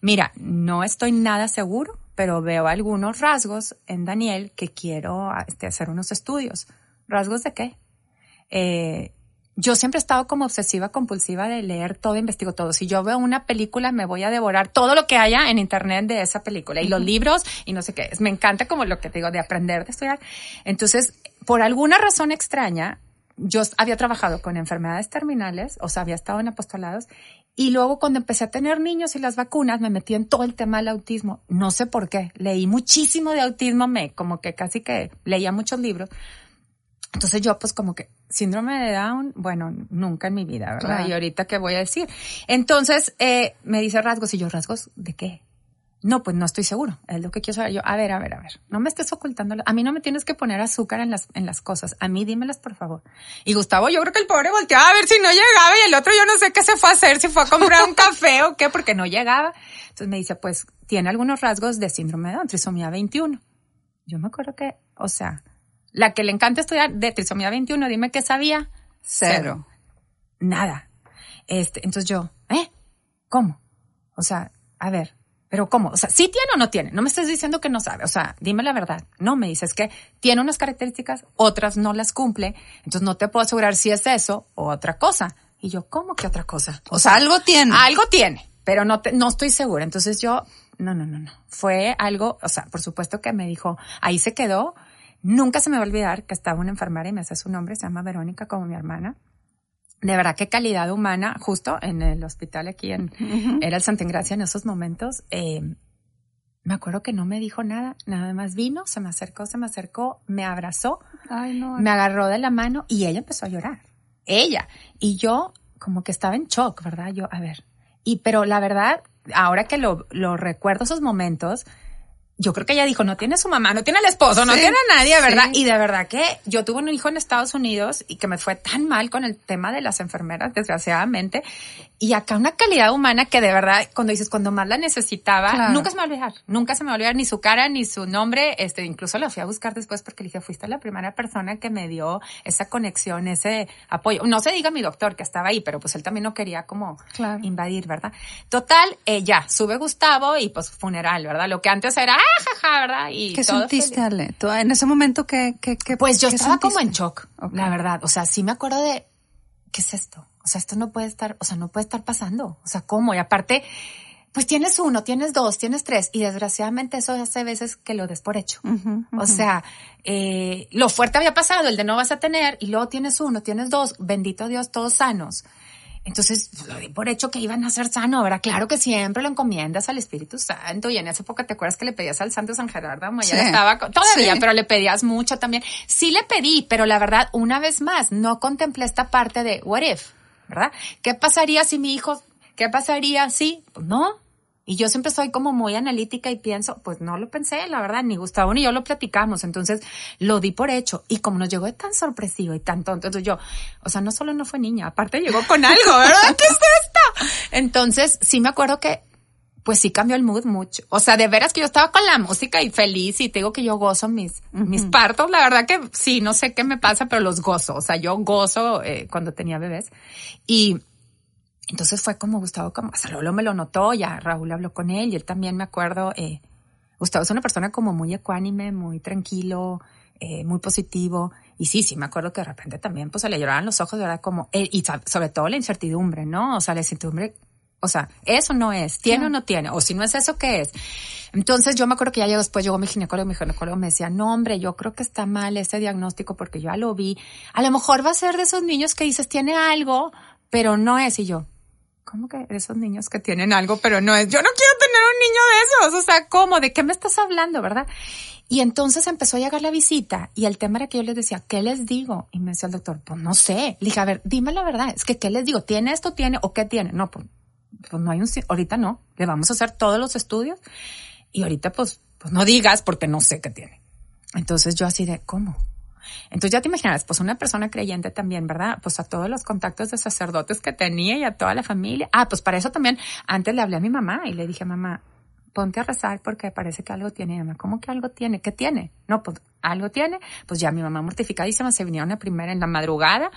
mira, no estoy nada seguro, pero veo algunos rasgos en Daniel que quiero este, hacer unos estudios. ¿Rasgos de qué? Eh, yo siempre he estado como obsesiva compulsiva de leer todo, investigo todo. Si yo veo una película, me voy a devorar todo lo que haya en internet de esa película y los libros y no sé qué. Me encanta como lo que te digo de aprender, de estudiar. Entonces, por alguna razón extraña, yo había trabajado con enfermedades terminales, o sea, había estado en apostolados, y luego cuando empecé a tener niños y las vacunas, me metí en todo el tema del autismo. No sé por qué. Leí muchísimo de autismo, me, como que casi que leía muchos libros. Entonces yo pues como que síndrome de Down, bueno, nunca en mi vida, ¿verdad? Y ahorita qué voy a decir. Entonces eh, me dice rasgos y yo rasgos de qué? No, pues no estoy seguro. Es lo que quiero saber yo. A ver, a ver, a ver. No me estés ocultando. A mí no me tienes que poner azúcar en las, en las cosas. A mí dímelas, por favor. Y Gustavo, yo creo que el pobre volteaba a ver si no llegaba y el otro yo no sé qué se fue a hacer, si fue a comprar un café o qué, porque no llegaba. Entonces me dice, pues tiene algunos rasgos de síndrome de Down, trisomía 21. Yo me acuerdo que, o sea, la que le encanta estudiar de trisomía 21, dime qué sabía. Cero. Nada. Este, entonces yo, ¿eh? ¿Cómo? O sea, a ver, pero ¿cómo? O sea, ¿sí tiene o no tiene? No me estés diciendo que no sabe. O sea, dime la verdad. No, me dices que tiene unas características, otras no las cumple. Entonces no te puedo asegurar si es eso o otra cosa. Y yo, ¿cómo que otra cosa? O, sea, algo tiene. Algo tiene, pero no, te, no estoy segura. Entonces yo, no, no, no, no. Fue algo, o sea, por supuesto que me dijo, ahí se quedó. Nunca se me va a olvidar que estaba una enfermera y me hace su nombre, se llama Verónica como mi hermana de verdad qué calidad humana, justo en el hospital aquí en, era el Santa Ingracia en esos momentos, eh, me acuerdo que no me dijo nada, nada más vino, se me acercó, se me acercó, me abrazó, me agarró de la mano y ella empezó a llorar. Ella. Y yo como que estaba en shock, ¿verdad? Yo, a ver. Y pero la verdad, ahora que lo, lo recuerdo esos momentos, yo creo que ella dijo, no tiene su mamá, no tiene el esposo, no tiene a nadie, ¿verdad? Y de verdad que yo tuve un hijo en Estados Unidos y que me fue tan mal con el tema de las enfermeras, desgraciadamente. Y acá una calidad humana que de verdad, cuando dices, cuando más la necesitaba, nunca se me va a olvidar, nunca se me va a olvidar ni su cara ni su nombre. Este, incluso la fui a buscar después porque le dije, fuiste la primera persona que me dio esa conexión, ese apoyo. No se diga mi doctor que estaba ahí, pero pues él también no quería como invadir, ¿verdad? Total, eh, ya, sube Gustavo y pues funeral, ¿verdad? Lo que antes era, jaja, ¿verdad? Y ¿Qué sentiste, Ale? ¿Tú, en ese momento que, que, Pues yo estaba como en shock, la verdad. O sea, sí me acuerdo de, ¿qué es esto? O sea, esto no puede estar, o sea, no puede estar pasando. O sea, ¿cómo? Y aparte, pues tienes uno, tienes dos, tienes tres, y desgraciadamente eso hace veces que lo des por hecho. O sea, eh, lo fuerte había pasado, el de no vas a tener, y luego tienes uno, tienes dos, bendito Dios, todos sanos. Entonces, lo di por hecho que iban a ser sano, ¿verdad? Claro que siempre lo encomiendas al Espíritu Santo y en esa época te acuerdas que le pedías al Santo San Gerardo, ya estaba todavía, pero le pedías mucho también. Sí le pedí, pero la verdad, una vez más, no contemplé esta parte de what if, ¿verdad? ¿Qué pasaría si mi hijo, qué pasaría si, pues no, y yo siempre soy como muy analítica y pienso, pues no lo pensé, la verdad, ni Gustavo ni yo lo platicamos. Entonces lo di por hecho. Y como nos llegó de tan sorpresivo y tan tonto, entonces yo, o sea, no solo no fue niña, aparte llegó con algo, ¿verdad? ¿Qué es esto? Entonces sí me acuerdo que pues sí cambió el mood mucho. O sea, de veras que yo estaba con la música y feliz y te digo que yo gozo mis, mis partos. La verdad que sí, no sé qué me pasa, pero los gozo. O sea, yo gozo eh, cuando tenía bebés. Y entonces fue como Gustavo, como hasta luego me lo notó, ya Raúl habló con él y él también me acuerdo, eh, Gustavo es una persona como muy ecuánime, muy tranquilo, eh, muy positivo. Y sí, sí, me acuerdo que de repente también pues se le lloraban los ojos, ¿verdad? Como, eh, y sobre todo la incertidumbre, ¿no? O sea, la incertidumbre, o sea, eso no es, tiene o no tiene, o si no es eso, ¿qué es? Entonces yo me acuerdo que ya después llegó mi ginecólogo, mi ginecólogo me decía, no hombre, yo creo que está mal ese diagnóstico porque yo ya lo vi. A lo mejor va a ser de esos niños que dices, tiene algo, pero no es. Y yo, ¿cómo que esos niños que tienen algo, pero no es, yo no quiero tener un niño de esos, o sea, ¿cómo? ¿De qué me estás hablando, verdad? Y entonces empezó a llegar la visita y el tema era que yo les decía, ¿qué les digo? Y me decía el doctor, pues no sé. Le dije, a ver, dime la verdad, es que ¿qué les digo? ¿Tiene esto, tiene o qué tiene? No, pues, pues no hay un, ahorita no, le vamos a hacer todos los estudios y ahorita pues, pues no digas porque no sé qué tiene. Entonces yo así de, ¿cómo? Entonces ya te imaginas, pues una persona creyente también, ¿verdad? Pues a todos los contactos de sacerdotes que tenía y a toda la familia. Ah, pues para eso también antes le hablé a mi mamá y le dije, mamá, ponte a rezar porque parece que algo tiene. mamá, ¿cómo que algo tiene? ¿Qué tiene? No, pues algo tiene. Pues ya mi mamá mortificadísima se vinieron a primera en la madrugada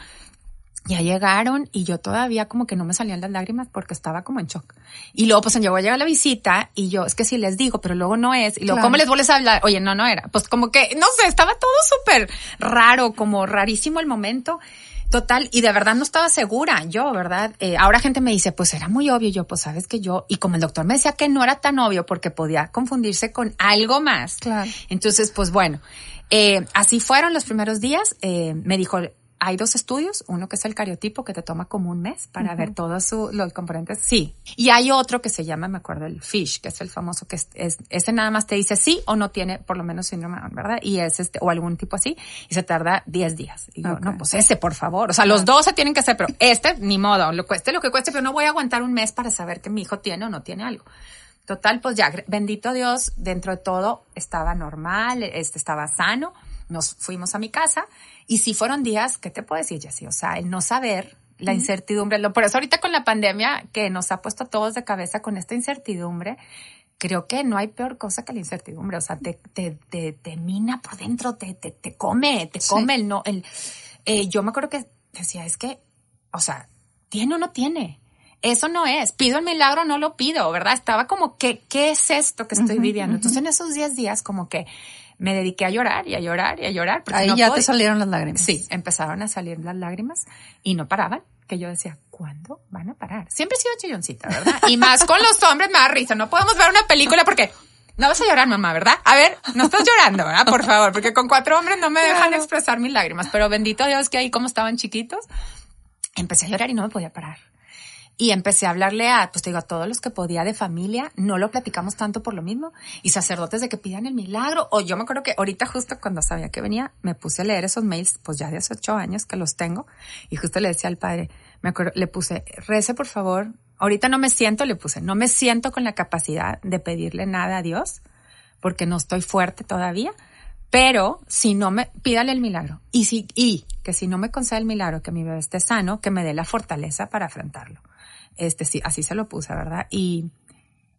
ya llegaron y yo todavía como que no me salían las lágrimas porque estaba como en shock. Y luego pues llegó a llegar la visita y yo, es que sí les digo, pero luego no es. Y luego, ¿cómo les vuelves a hablar? Oye, no, no era. Pues como que, no sé, estaba todo súper raro, como rarísimo el momento. Total, y de verdad no estaba segura yo, ¿verdad? Eh, ahora gente me dice, pues era muy obvio, yo, pues sabes que yo, y como el doctor me decía que no era tan obvio porque podía confundirse con algo más. Claro. Entonces, pues bueno, eh, así fueron los primeros días. Eh, me dijo, hay dos estudios, uno que es el cariotipo que te toma como un mes para ver todos los componentes, sí. Y hay otro que se llama, me acuerdo, el FISH, que es el famoso que es, ese nada más te dice sí o no tiene por lo menos síndrome, ¿verdad? Y es este, o algún tipo así, y se tarda 10 días. Y yo, no, pues ese, por favor. O sea, los dos se tienen que hacer, pero este, ni modo, lo cueste lo que cueste, pero no voy a aguantar un mes para saber que mi hijo tiene o no tiene algo. Total, pues ya, bendito Dios, dentro de todo estaba normal, este estaba sano nos fuimos a mi casa y si fueron días, ¿qué te puedo decir, Jessy? O sea, el no saber, la incertidumbre, lo, por eso ahorita con la pandemia que nos ha puesto a todos de cabeza con esta incertidumbre, creo que no hay peor cosa que la incertidumbre, o sea, te, te, te, mina por dentro, te, te, te come, te come el no, el, eh, yo me acuerdo que decía, es que, o sea, ¿tiene o no tiene? Eso no es, pido el milagro, no lo pido, ¿verdad? Estaba como, ¿qué, qué es esto que estoy viviendo? Entonces en esos 10 días como que me dediqué a llorar y a llorar y a llorar. Ahí ya te salieron las lágrimas. Sí, empezaron a salir las lágrimas y no paraban. Que yo decía, ¿cuándo van a parar? Siempre he sido chilloncita, ¿verdad? Y más con los hombres me da risa. No podemos ver una película porque no vas a llorar, mamá, ¿verdad? A ver, no estás llorando, ¿verdad? Por favor, porque con cuatro hombres no me dejan expresar mis lágrimas. Pero bendito Dios que ahí como estaban chiquitos, empecé a llorar y no me podía parar. Y empecé a hablarle a, pues te digo, a todos los que podía de familia, no lo platicamos tanto por lo mismo, y sacerdotes de que pidan el milagro, o yo me acuerdo que ahorita justo cuando sabía que venía, me puse a leer esos mails, pues ya de hace ocho años que los tengo, y justo le decía al padre, me acuerdo, le puse, rece por favor, ahorita no me siento, le puse, no me siento con la capacidad de pedirle nada a Dios, porque no estoy fuerte todavía, pero si no me, pídale el milagro. Y si, y que si no me concede el milagro, que mi bebé esté sano, que me dé la fortaleza para afrontarlo. Este, sí, así se lo puse, ¿verdad? Y,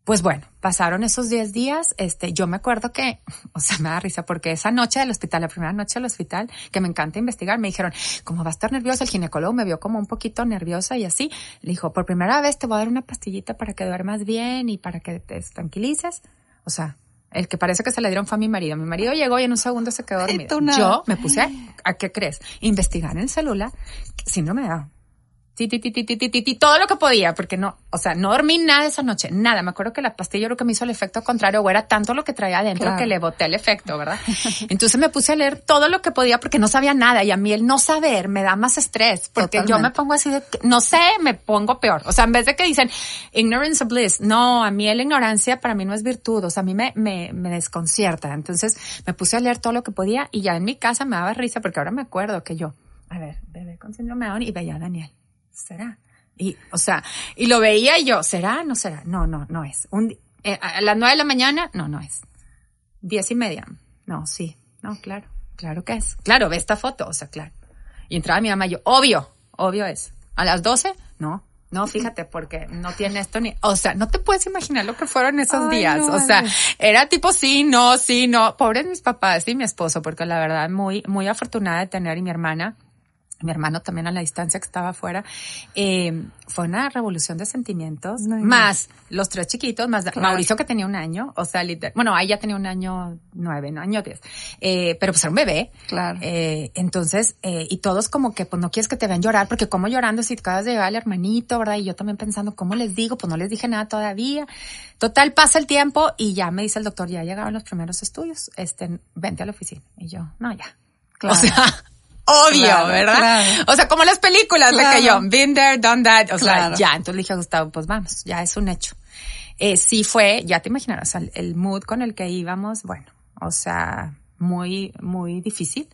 pues bueno, pasaron esos 10 días, este, yo me acuerdo que, o sea, me da risa porque esa noche del hospital, la primera noche del hospital, que me encanta investigar, me dijeron, ¿cómo va a estar nerviosa? El ginecólogo me vio como un poquito nerviosa y así. Le dijo, por primera vez te voy a dar una pastillita para que duermas bien y para que te tranquilices. O sea, el que parece que se le dieron fue a mi marido. Mi marido llegó y en un segundo se quedó dormido. Yo me puse, a, ¿a qué crees? Investigar en el celular síndrome de Down ti, ti, ti, ti, ti, ti, ti, todo lo que podía, porque no, o sea, no dormí nada esa noche, nada. Me acuerdo que la pastilla creo que me hizo el efecto contrario, o era tanto lo que traía adentro que le boté el efecto, ¿verdad? Entonces me puse a leer todo lo que podía porque no sabía nada y a mí el no saber me da más estrés, porque yo me pongo así de, no sé, me pongo peor. O sea, en vez de que dicen ignorance of bliss, no, a mí la ignorancia para mí no es virtud, o sea, a mí me, me, me desconcierta. Entonces me puse a leer todo lo que podía y ya en mi casa me daba risa porque ahora me acuerdo que yo, a ver, bebé con síndrome de Down y veía a Daniel ¿será? Y, o sea, y lo veía y yo, ¿será? ¿No será? No, no, no es. Un, eh, a las nueve de la mañana, no, no es. Diez y media, no, sí, no, claro, claro que es. Claro, ve esta foto, o sea, claro. Y entraba mi mamá y yo, obvio, obvio es. A las doce, no, no, fíjate, porque no tiene esto ni, o sea, no te puedes imaginar lo que fueron esos días. o sea, era tipo sí, no, sí, no. Pobres mis papás y mi esposo, porque la verdad muy, muy afortunada de tener y mi hermana mi hermano también a la distancia que estaba afuera, eh, fue una revolución de sentimientos, más los tres chiquitos, más Mauricio que tenía un año, o sea, bueno, ahí ya tenía un año nueve, no, año diez, eh, pero pues era un bebé. Claro. Eh, entonces, y todos como que, pues no quieres que te vean llorar, porque como llorando si acabas de llegar al hermanito, ¿verdad? Y yo también pensando, ¿cómo les digo? Pues no les dije nada todavía. Total, pasa el tiempo y ya me dice el doctor, ya llegaron los primeros estudios, este, vente a la oficina. Y yo, no, ya. Claro. O sea, obvio, ¿verdad? O sea, como las películas de que yo, been there, done that, o sea, ya, entonces le dije a Gustavo, pues vamos, ya es un hecho. Eh, sí fue, ya te imaginarás, el, el mood con el que íbamos, bueno, o sea, muy, muy difícil,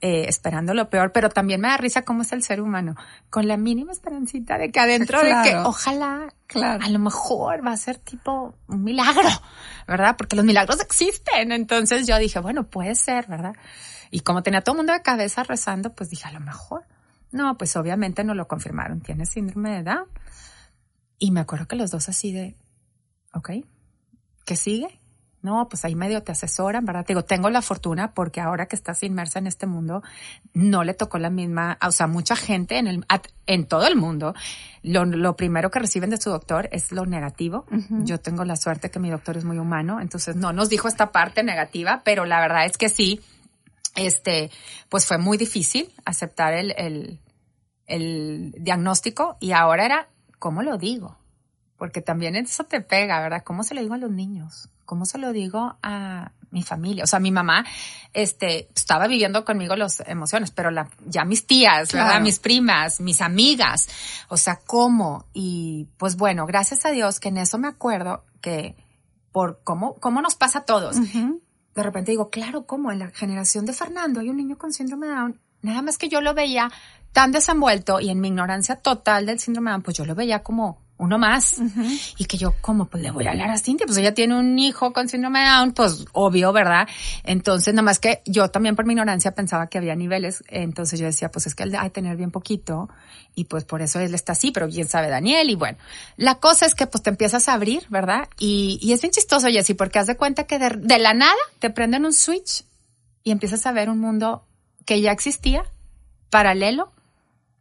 eh, esperando lo peor, pero también me da risa cómo es el ser humano, con la mínima esperancita de que adentro de que ojalá, claro. a lo mejor va a ser tipo un milagro, ¿verdad? Porque los milagros existen, entonces yo dije, bueno, puede ser, ¿verdad? Y como tenía todo el mundo de cabeza rezando, pues dije, a lo mejor. No, pues obviamente no lo confirmaron. Tiene síndrome de Down. Y me acuerdo que los dos así de, ok, ¿qué sigue? No, pues ahí medio te asesoran, ¿verdad? Te digo, tengo la fortuna porque ahora que estás inmersa en este mundo, no le tocó la misma, o sea, mucha gente en el, en todo el mundo, lo, lo primero que reciben de su doctor es lo negativo. Yo tengo la suerte que mi doctor es muy humano, entonces no nos dijo esta parte negativa, pero la verdad es que sí, este, pues fue muy difícil aceptar el, el, el diagnóstico y ahora era, ¿cómo lo digo? Porque también eso te pega, ¿verdad? ¿Cómo se lo digo a los niños? ¿Cómo se lo digo a mi familia? O sea, mi mamá, este, estaba viviendo conmigo las emociones, pero la, ya mis tías, ¿verdad? Mis primas, mis amigas. O sea, ¿cómo? Y pues bueno, gracias a Dios que en eso me acuerdo que por cómo, cómo nos pasa a todos de repente digo, claro, ¿cómo? En la generación de Fernando hay un niño con síndrome de Down. Nada más que yo lo veía tan desenvuelto y en mi ignorancia total del síndrome de Down, pues yo lo veía como uno más. Y que yo, como, pues le voy a hablar a Cintia, pues ella tiene un hijo con síndrome de Down, pues obvio, ¿verdad? Entonces, nada más que yo también por mi ignorancia pensaba que había niveles, entonces yo decía, pues es que él hay que tener bien poquito, y pues por eso él está así, pero bien sabe Daniel, y bueno. La cosa es que pues te empiezas a abrir, ¿verdad? Y, y es bien chistoso, Jessy, porque haz de cuenta que de, de la nada te prenden un switch y empiezas a ver un mundo que ya existía, paralelo,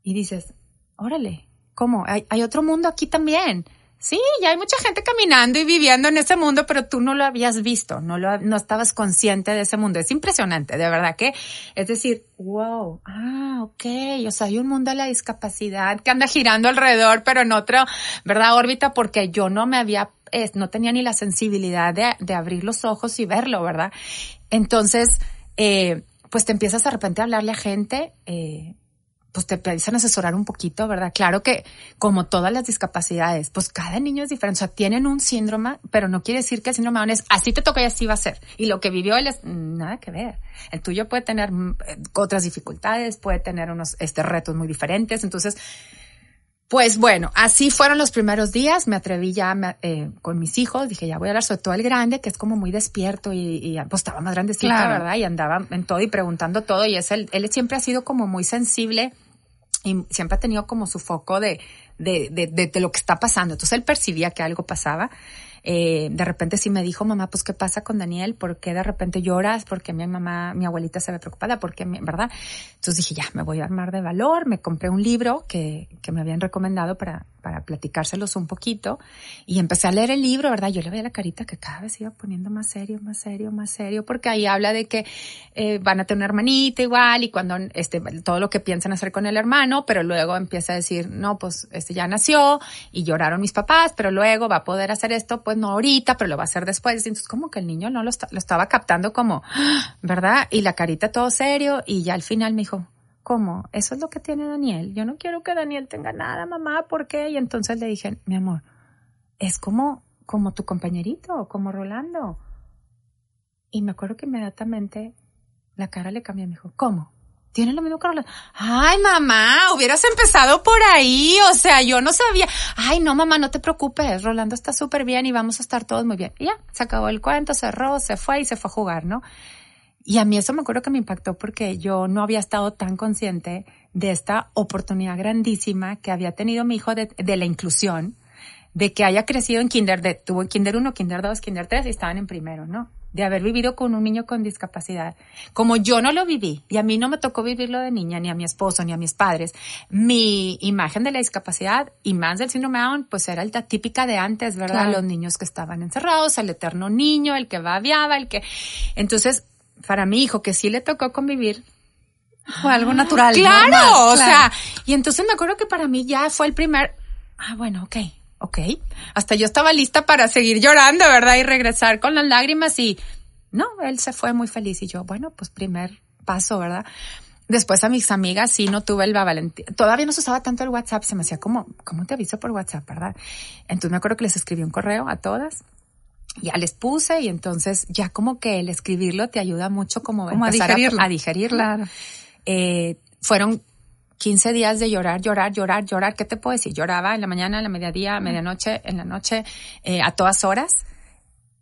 y dices, órale, ¿cómo? Hay, otro mundo aquí también. Sí, ya hay mucha gente caminando y viviendo en ese mundo, pero tú no lo habías visto, no lo, no estabas consciente de ese mundo. Es impresionante, de verdad que, es decir, wow, ah, ok, o sea, hay un mundo de la discapacidad que anda girando alrededor, pero en otra, ¿verdad? órbita, porque yo no me había, no tenía ni la sensibilidad de, de abrir los ojos y verlo, ¿verdad? Entonces, eh, pues te empiezas de repente a hablarle a gente, eh, pues te empiezan a asesorar un poquito, ¿verdad? Claro que como todas las discapacidades, pues cada niño es diferente, o sea, tienen un síndrome, pero no quiere decir que el síndrome es así te toca y así va a ser. Y lo que vivió él es nada que ver. El tuyo puede tener mm, otras dificultades, puede tener unos este retos muy diferentes, entonces Pues bueno, así fueron los primeros días. Me atreví ya eh, con mis hijos. Dije, ya voy a hablar sobre todo el grande, que es como muy despierto y, y pues estaba más grandecito, ¿verdad? Y andaba en todo y preguntando todo. Y es él, él siempre ha sido como muy sensible siempre ha tenido como su foco de, de, de, de, lo que está pasando. Entonces él percibía que algo pasaba eh, de repente sí me dijo, mamá, pues, ¿qué pasa con Daniel? ¿Por qué de repente lloras? Porque mi mamá, mi abuelita se ve preocupada, porque, ¿verdad? Entonces dije, ya, me voy a armar de valor, me compré un libro que, que me habían recomendado para, para platicárselos un poquito y empecé a leer el libro, ¿verdad? Yo le veía la carita que cada vez iba poniendo más serio, más serio, más serio, porque ahí habla de que eh, van a tener una hermanita igual y cuando, este, todo lo que piensan hacer con el hermano, pero luego empieza a decir, no, pues, este ya nació y lloraron mis papás, pero luego va a poder hacer esto, pues no ahorita, pero lo va a hacer después. Entonces como que el niño no lo, lo estaba captando como, ¿verdad? Y la carita todo serio y ya al final me dijo, ¿cómo? Eso es lo que tiene Daniel. Yo no quiero que Daniel tenga nada, mamá, ¿por qué? Y entonces le dije, mi amor, es como, como tu compañerito, como Rolando. Y me acuerdo que inmediatamente la cara le cambió y me dijo, ¿cómo? tiene lo mismo que Rolando. Ay, mamá, hubieras empezado por ahí. O sea, yo no sabía. Ay, no, mamá, no te preocupes. Rolando está súper bien y vamos a estar todos muy bien. Y ya, se acabó el cuento, cerró, se fue y se fue a jugar, ¿no? Y a mí eso me acuerdo que me impactó porque yo no había estado tan consciente de esta oportunidad grandísima que había tenido mi hijo de, de la inclusión, de que haya crecido en kinder, de, tuvo en kinder 1, kinder 2, kinder 3 y estaban en primero, ¿no? de haber vivido con un niño con discapacidad. Como yo no lo viví y a mí no me tocó vivirlo de niña, ni a mi esposo, ni a mis padres, mi imagen de la discapacidad y más del síndrome Down, pues era la típica de antes, ¿verdad? Los niños que estaban encerrados, el eterno niño, el que babiaba, el que... Entonces, para mi hijo, que sí le tocó convivir, fue algo natural. Claro, o sea, y entonces me acuerdo que para mí ya fue el primer, ah, bueno, ok, ok. Hasta yo estaba lista para seguir llorando, ¿verdad? Y regresar con las lágrimas y no, él se fue muy feliz y yo, bueno, pues primer paso, ¿verdad? Después a mis amigas sí no tuve el valentía. Todavía no se usaba tanto el WhatsApp, se me hacía como, ¿cómo te aviso por WhatsApp, verdad? Entonces me acuerdo que les escribí un correo a todas. Ya les puse y entonces ya como que el escribirlo te ayuda mucho como, a digerirlo. A, digerirlo. Claro. Eh, fueron 15 días de llorar, llorar, llorar, llorar. ¿Qué te puedo decir? Lloraba en la mañana, en la mediodía, a medianoche, en la noche, eh, a todas horas.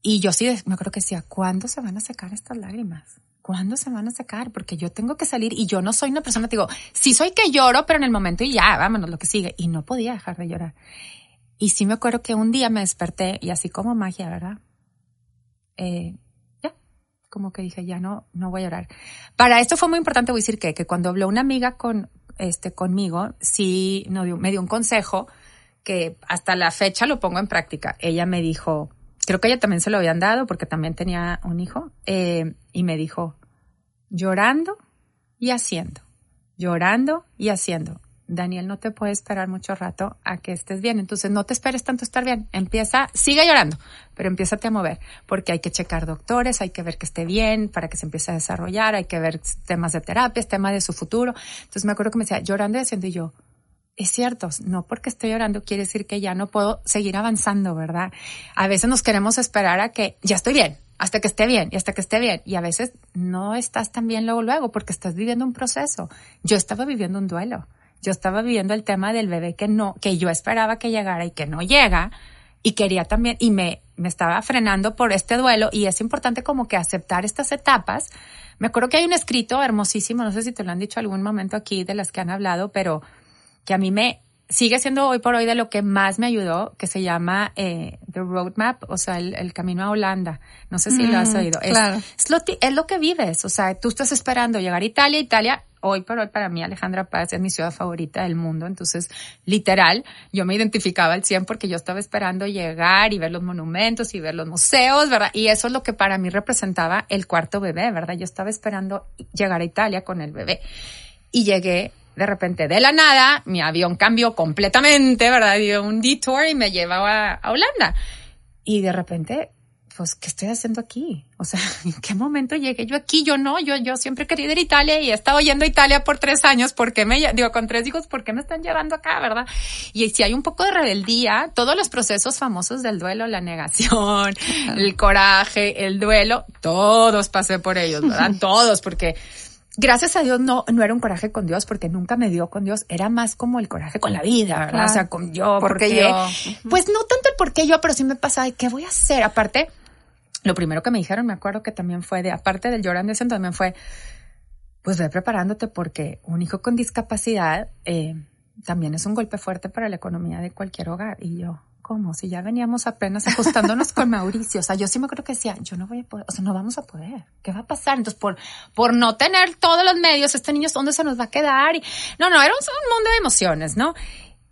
Y yo sí me acuerdo que decía, ¿cuándo se van a secar estas lágrimas? ¿Cuándo se van a secar? Porque yo tengo que salir y yo no soy una persona, te digo, sí soy que lloro, pero en el momento y ya, vámonos, lo que sigue. Y no podía dejar de llorar. Y sí me acuerdo que un día me desperté y así como magia, ¿verdad? Eh, ya, como que dije, ya no, no voy a llorar. Para esto fue muy importante decir que, que cuando habló una amiga con, este, conmigo, sí no me dio un consejo que hasta la fecha lo pongo en práctica. Ella me dijo, creo que ella también se lo habían dado porque también tenía un hijo, eh, y me dijo, llorando y haciendo, llorando y haciendo. Daniel, no te puede esperar mucho rato a que estés bien. Entonces, no te esperes tanto estar bien. Empieza, sigue llorando, pero empiézate a mover, porque hay que checar doctores, hay que ver que esté bien para que se empiece a desarrollar, hay que ver temas de terapias, temas de su futuro. Entonces, me acuerdo que me decía, llorando y haciendo, y yo, es cierto, no porque estoy llorando quiere decir que ya no puedo seguir avanzando, ¿verdad? A veces nos queremos esperar a que ya estoy bien, hasta que esté bien y hasta que esté bien. Y a veces no estás tan bien luego, luego, porque estás viviendo un proceso. Yo estaba viviendo un duelo yo estaba viviendo el tema del bebé que no, que yo esperaba que llegara y que no llega y quería también, y me, me estaba frenando por este duelo y es importante como que aceptar estas etapas. Me acuerdo que hay un escrito hermosísimo, no sé si te lo han dicho algún momento aquí de las que han hablado, pero que a mí me sigue siendo hoy por hoy de lo que más me ayudó, que se llama eh, The Roadmap, o sea, el, camino a Holanda. No sé si lo has mm, oído. Claro. Es, lo, es lo que vives, o sea, tú estás esperando llegar a Italia, Italia hoy por hoy para mí Alejandra Paz es mi ciudad favorita del mundo. Entonces, literal, yo me identificaba al 100 porque yo estaba esperando llegar y ver los monumentos y ver los museos, ¿verdad? Y eso es lo que para mí representaba el cuarto bebé, ¿verdad? Yo estaba esperando llegar a Italia con el bebé. Y llegué de repente de la nada, mi avión cambió completamente, ¿verdad? Dio un detour y me llevaba a Holanda. Y de repente pues, ¿qué estoy haciendo aquí? O sea, ¿en qué momento llegué yo aquí? Yo no, yo, yo siempre querido ir a Italia y he estado yendo a Italia por tres años, ¿por qué me, digo, con tres hijos, ¿por qué me están llevando acá, verdad? Y si hay un poco de rebeldía, todos los procesos famosos del duelo, la negación, el coraje, el duelo, todos pasé por ellos, ¿verdad? todos, porque gracias a Dios no, no era un coraje con Dios porque nunca me dio con Dios, era más como el coraje con la vida, ¿verdad? O sea, con yo, porque yo. Pues no tanto el por qué yo, pero sí me pasaba, ¿qué voy a hacer? Aparte, lo primero que me dijeron, me acuerdo que también fue de, aparte del llorando ese, también fue, pues ve preparándote porque un hijo con discapacidad eh, también es un golpe fuerte para la economía de cualquier hogar. Y yo, ¿cómo? Si ya veníamos apenas ajustándonos con Mauricio. O sea, yo sí me creo que decía, yo no voy a poder, o sea, no vamos a poder. ¿Qué va a pasar? Entonces, por, por no tener todos los medios, este niño, ¿dónde se nos va a quedar? Y, no, no, era un, un mundo de emociones, ¿no?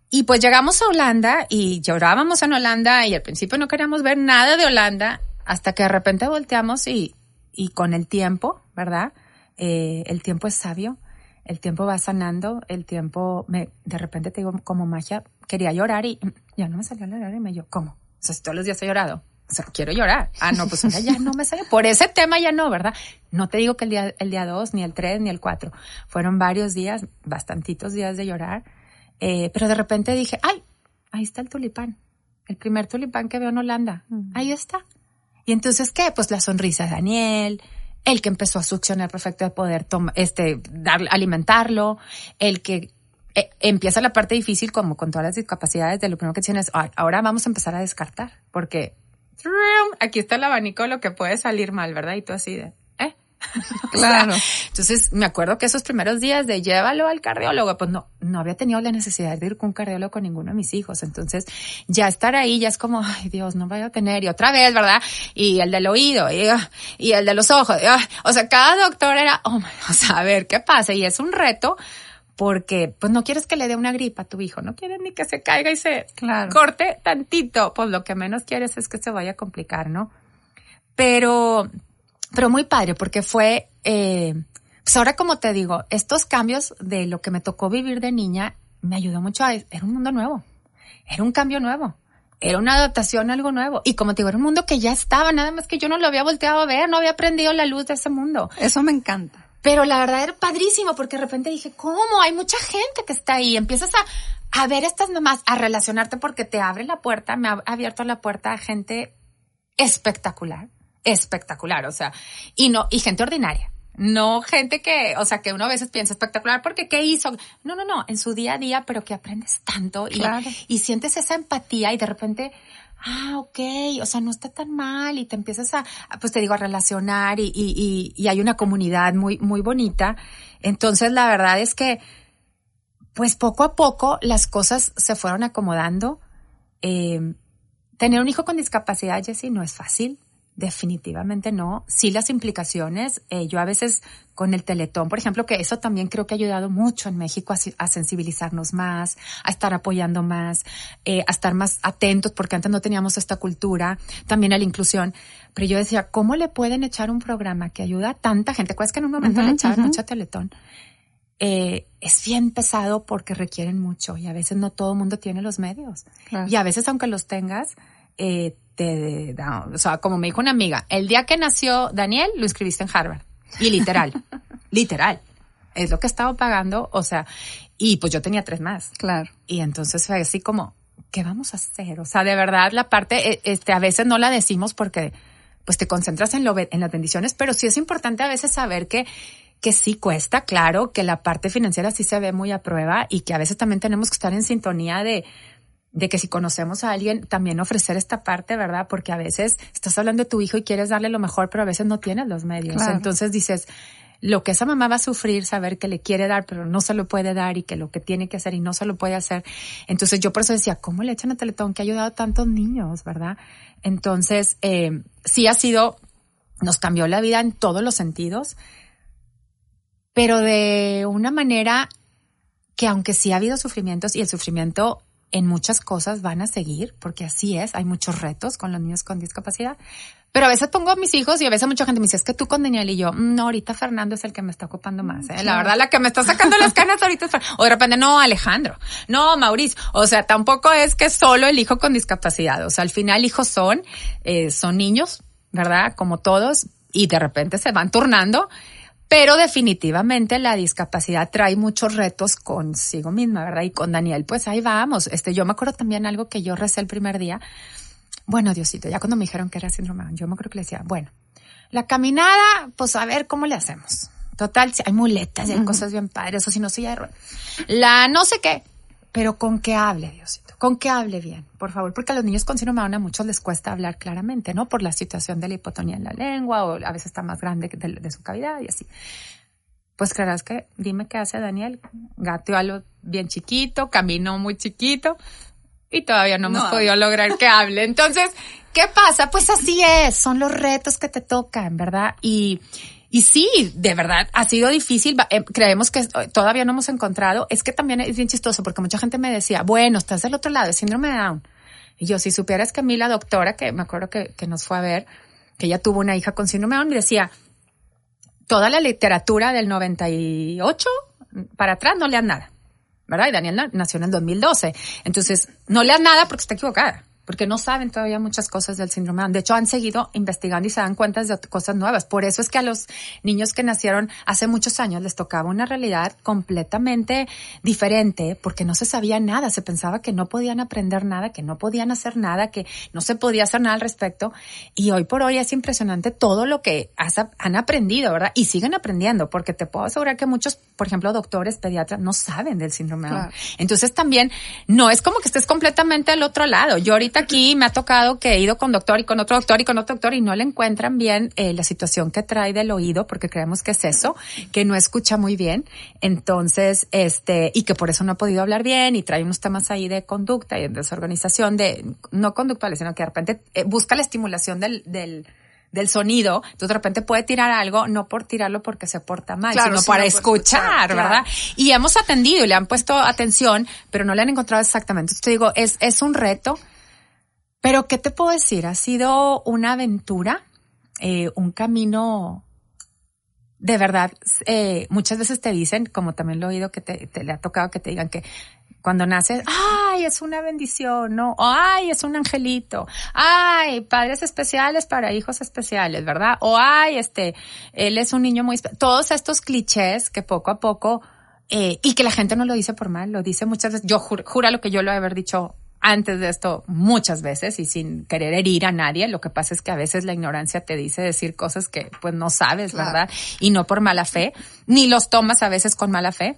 Y pues llegamos a Holanda y llorábamos en Holanda y al principio no queríamos ver nada de Holanda hasta que de repente volteamos y, y con el tiempo, ¿verdad? Eh, el tiempo es sabio, el tiempo va sanando, el tiempo, me, de repente te digo, como magia, quería llorar y ya no me salió a llorar y me yo, ¿cómo? O sea, todos los días he llorado. O sea, quiero llorar. Ah, no, pues ya no me sale. Por ese tema ya no, ¿verdad? No te digo que el día, el día dos, ni el tres, ni el cuatro. Fueron varios días, bastantitos días de llorar. Eh, pero de repente dije, ay, ahí está el tulipán. El primer tulipán que veo en Holanda. Ahí está. Y entonces, ¿qué? Pues la sonrisa de Daniel, el que empezó a succionar perfecto de poder este, dar, alimentarlo, el que eh, empieza la parte difícil como con todas las discapacidades de lo primero que tienes, ahora vamos a empezar a descartar, porque aquí está el abanico, lo que puede salir mal, ¿verdad? Y tú así de, Claro. entonces me acuerdo que esos primeros días de llévalo al cardiólogo, pues no, no había tenido la necesidad de ir con un cardiólogo con ninguno de mis hijos. Entonces ya estar ahí ya es como, ay Dios, no vaya a tener. Y otra vez, ¿verdad? Y el del oído y, ah, y el de los ojos. Ah, o sea, cada doctor era, oh, o sea, a ver qué pasa. Y es un reto porque pues no quieres que le dé una gripa a tu hijo, no quieres ni que se caiga y se corte tantito, pues lo que menos quieres es que se vaya a complicar, ¿no? Pero pero muy padre porque fue, eh, pues ahora como te digo, estos cambios de lo que me tocó vivir de niña me ayudó mucho a, era un mundo nuevo, era un cambio nuevo. Era una adaptación a algo nuevo. Y como te digo, era un mundo que ya estaba, nada más que yo no lo había volteado a ver, no había aprendido la luz de ese mundo. Eso me encanta. Pero la verdad era padrísimo porque de repente dije, ¿cómo? Hay mucha gente que está ahí. Empiezas a, a ver estas mamás, a relacionarte porque te abre la puerta, me ha abierto la puerta a gente espectacular espectacular, o sea, y no, y gente ordinaria. No gente que, o sea, que uno a veces piensa espectacular porque ¿qué hizo? No, no, no, en su día a día, pero que aprendes tanto y, y sientes esa empatía y de repente, ah, ok, o sea, no está tan mal y te empiezas a, pues te digo, a relacionar y, y, y hay una comunidad muy, muy bonita. Entonces, la verdad es que, pues poco a poco las cosas se fueron acomodando. Eh, tener un hijo con discapacidad, Jessie, no es fácil. Definitivamente no. Sí las implicaciones. Eh, yo a veces con el teletón, por ejemplo, que eso también creo que ha ayudado mucho en México a, sensibilizarnos más, a estar apoyando más, eh, a estar más atentos, porque antes no teníamos esta cultura, también a la inclusión. Pero yo decía, ¿cómo le pueden echar un programa que ayuda a tanta gente? ¿Cuál es que en un momento le echaban mucho teletón? Eh, es bien pesado porque requieren mucho y a veces no todo el mundo tiene los medios. Y a veces aunque los tengas, eh, te, o sea, como me dijo una amiga, el día que nació Daniel, lo inscribiste en Harvard. Y literal, literal. Es lo que estaba pagando, o sea, y pues yo tenía tres más. Claro. Y entonces fue así como, ¿qué vamos a hacer? O sea, de verdad, la parte, e, este, a veces no la decimos porque, pues te concentras en lo, en las bendiciones, pero sí es importante a veces saber que, que sí cuesta, claro, que la parte financiera sí se ve muy a prueba y que a veces también tenemos que estar en sintonía de, de que si conocemos a alguien, también ofrecer esta parte, ¿verdad? Porque a veces estás hablando de tu hijo y quieres darle lo mejor, pero a veces no tienes los medios. Entonces dices, lo que esa mamá va a sufrir, saber que le quiere dar, pero no se lo puede dar y que lo que tiene que hacer y no se lo puede hacer. Entonces yo por eso decía, ¿cómo le echan a Teletón que ha ayudado a tantos niños, verdad? Entonces, eh, sí ha sido, nos cambió la vida en todos los sentidos, pero de una manera que aunque sí ha habido sufrimientos y el sufrimiento en muchas cosas van a seguir, porque así es, hay muchos retos con los niños con discapacidad. Pero a veces pongo a mis hijos y a veces mucha gente me dice, es que tú con Daniel y yo, mm, no, ahorita Fernando es el que me está ocupando más. ¿eh? La verdad, la que me está sacando las canas ahorita es Fernando. O de repente, no, Alejandro, no, Mauricio. O sea, tampoco es que solo el hijo con discapacidad. O sea, al final hijos son, eh, son niños, ¿verdad? Como todos, y de repente se van turnando pero definitivamente la discapacidad trae muchos retos consigo misma, ¿verdad? Y con Daniel, pues ahí vamos. Este, yo me acuerdo también algo que yo recé el primer día. Bueno, Diosito, ya cuando me dijeron que era síndrome, yo me acuerdo que le decía, bueno, la caminada, pues a ver cómo le hacemos. Total, hay muletas y hay cosas bien padres, o si no, silla de ruedas. La no sé qué, pero con que hable, Diosito, con que hable bien, por favor, porque a los niños con síndrome de Down a muchos les cuesta hablar claramente, ¿no? Por la situación de la hipotonía en la lengua o a veces está más grande de, de su cavidad y así. Pues creerás que, dime qué hace Daniel, gateó a lo bien chiquito, caminó muy chiquito y todavía no hemos podido lograr que hable. Entonces, ¿qué pasa? Pues así es, son los retos que te tocan, ¿verdad? Y, y sí, de verdad, ha sido difícil. Eh, creemos que todavía no hemos encontrado. Es que también es bien chistoso porque mucha gente me decía, bueno, estás del otro lado, de síndrome de Down. Y yo, si supieras que a mí la doctora, que me acuerdo que, nos fue a ver, que ella tuvo una hija con síndrome de Down, me decía, toda la literatura del 98 para atrás no lean nada. ¿Verdad? Y Daniel nació en el 2012. Entonces, no lean nada porque está equivocada porque no saben todavía muchas cosas del síndrome de Down. De hecho, han seguido investigando y se dan cuenta de cosas nuevas. Por eso es que a los niños que nacieron hace muchos años les tocaba una realidad completamente diferente porque no se sabía nada. Se pensaba que no podían aprender nada, que no podían hacer nada, que no se podía hacer nada al respecto. Y hoy por hoy es impresionante todo lo que han aprendido, ¿verdad? Y siguen aprendiendo porque te puedo asegurar que muchos, por ejemplo, doctores, pediatras, no saben del síndrome de Down. Entonces también no es como que estés completamente al otro lado. Yo ahorita aquí me ha tocado que he ido con doctor y con otro doctor y con otro doctor y no le encuentran bien eh, la situación que trae del oído porque creemos que es eso, que no escucha muy bien. Entonces, este, y que por eso no ha podido hablar bien y trae unos temas ahí de conducta y de desorganización de, no conductuales, sino que de repente eh, busca la estimulación del, del, del sonido, entonces de repente puede tirar algo, no por tirarlo porque se porta mal, sino para escuchar, ¿verdad? Y hemos atendido y le han puesto atención, pero no le han encontrado exactamente. Entonces te digo, es, es un reto, pero, ¿qué te puedo decir? Ha sido una aventura, eh, un camino de verdad, eh, muchas veces te dicen, como también lo he oído que te, le ha tocado que te digan que cuando naces, ay, es una bendición, ¿no? O ay, es un angelito. Ay, padres especiales para hijos especiales, ¿verdad? O ay, este, él es un niño muy... Todos estos clichés que poco a poco, eh, y que la gente no lo dice por mal, lo dice muchas veces. Yo juro, lo que yo lo he haber dicho antes de esto muchas veces y sin querer herir a nadie. Lo que pasa es que a veces la ignorancia te dice decir cosas que pues no sabes, ¿verdad? Y no por mala fe, ni los tomas a veces con mala fe.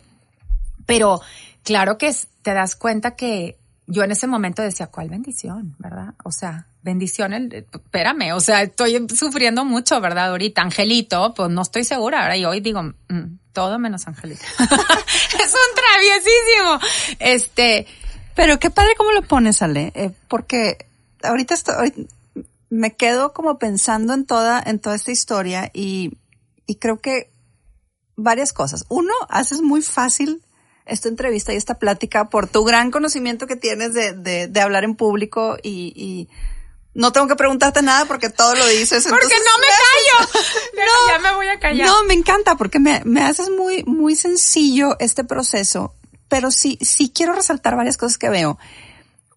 Pero claro que te das cuenta que yo en ese momento decía, ¿cuál bendición? ¿Verdad? O sea, bendición, el, espérame, o sea, estoy sufriendo mucho, ¿verdad? Ahorita, Angelito, pues no estoy segura. Ahora y hoy digo, mm, todo menos Angelito. es un traviesísimo. Este, pero qué padre cómo lo pones, Ale, eh, porque ahorita estoy, me quedo como pensando en toda, en toda esta historia y, y creo que varias cosas. Uno, haces muy fácil esta entrevista y esta plática por tu gran conocimiento que tienes de, de, de hablar en público y, y, no tengo que preguntarte nada porque todo lo dices. Porque no me callo. no, ya me voy a callar. No, me encanta porque me, me haces muy, muy sencillo este proceso pero sí, sí quiero resaltar varias cosas que veo.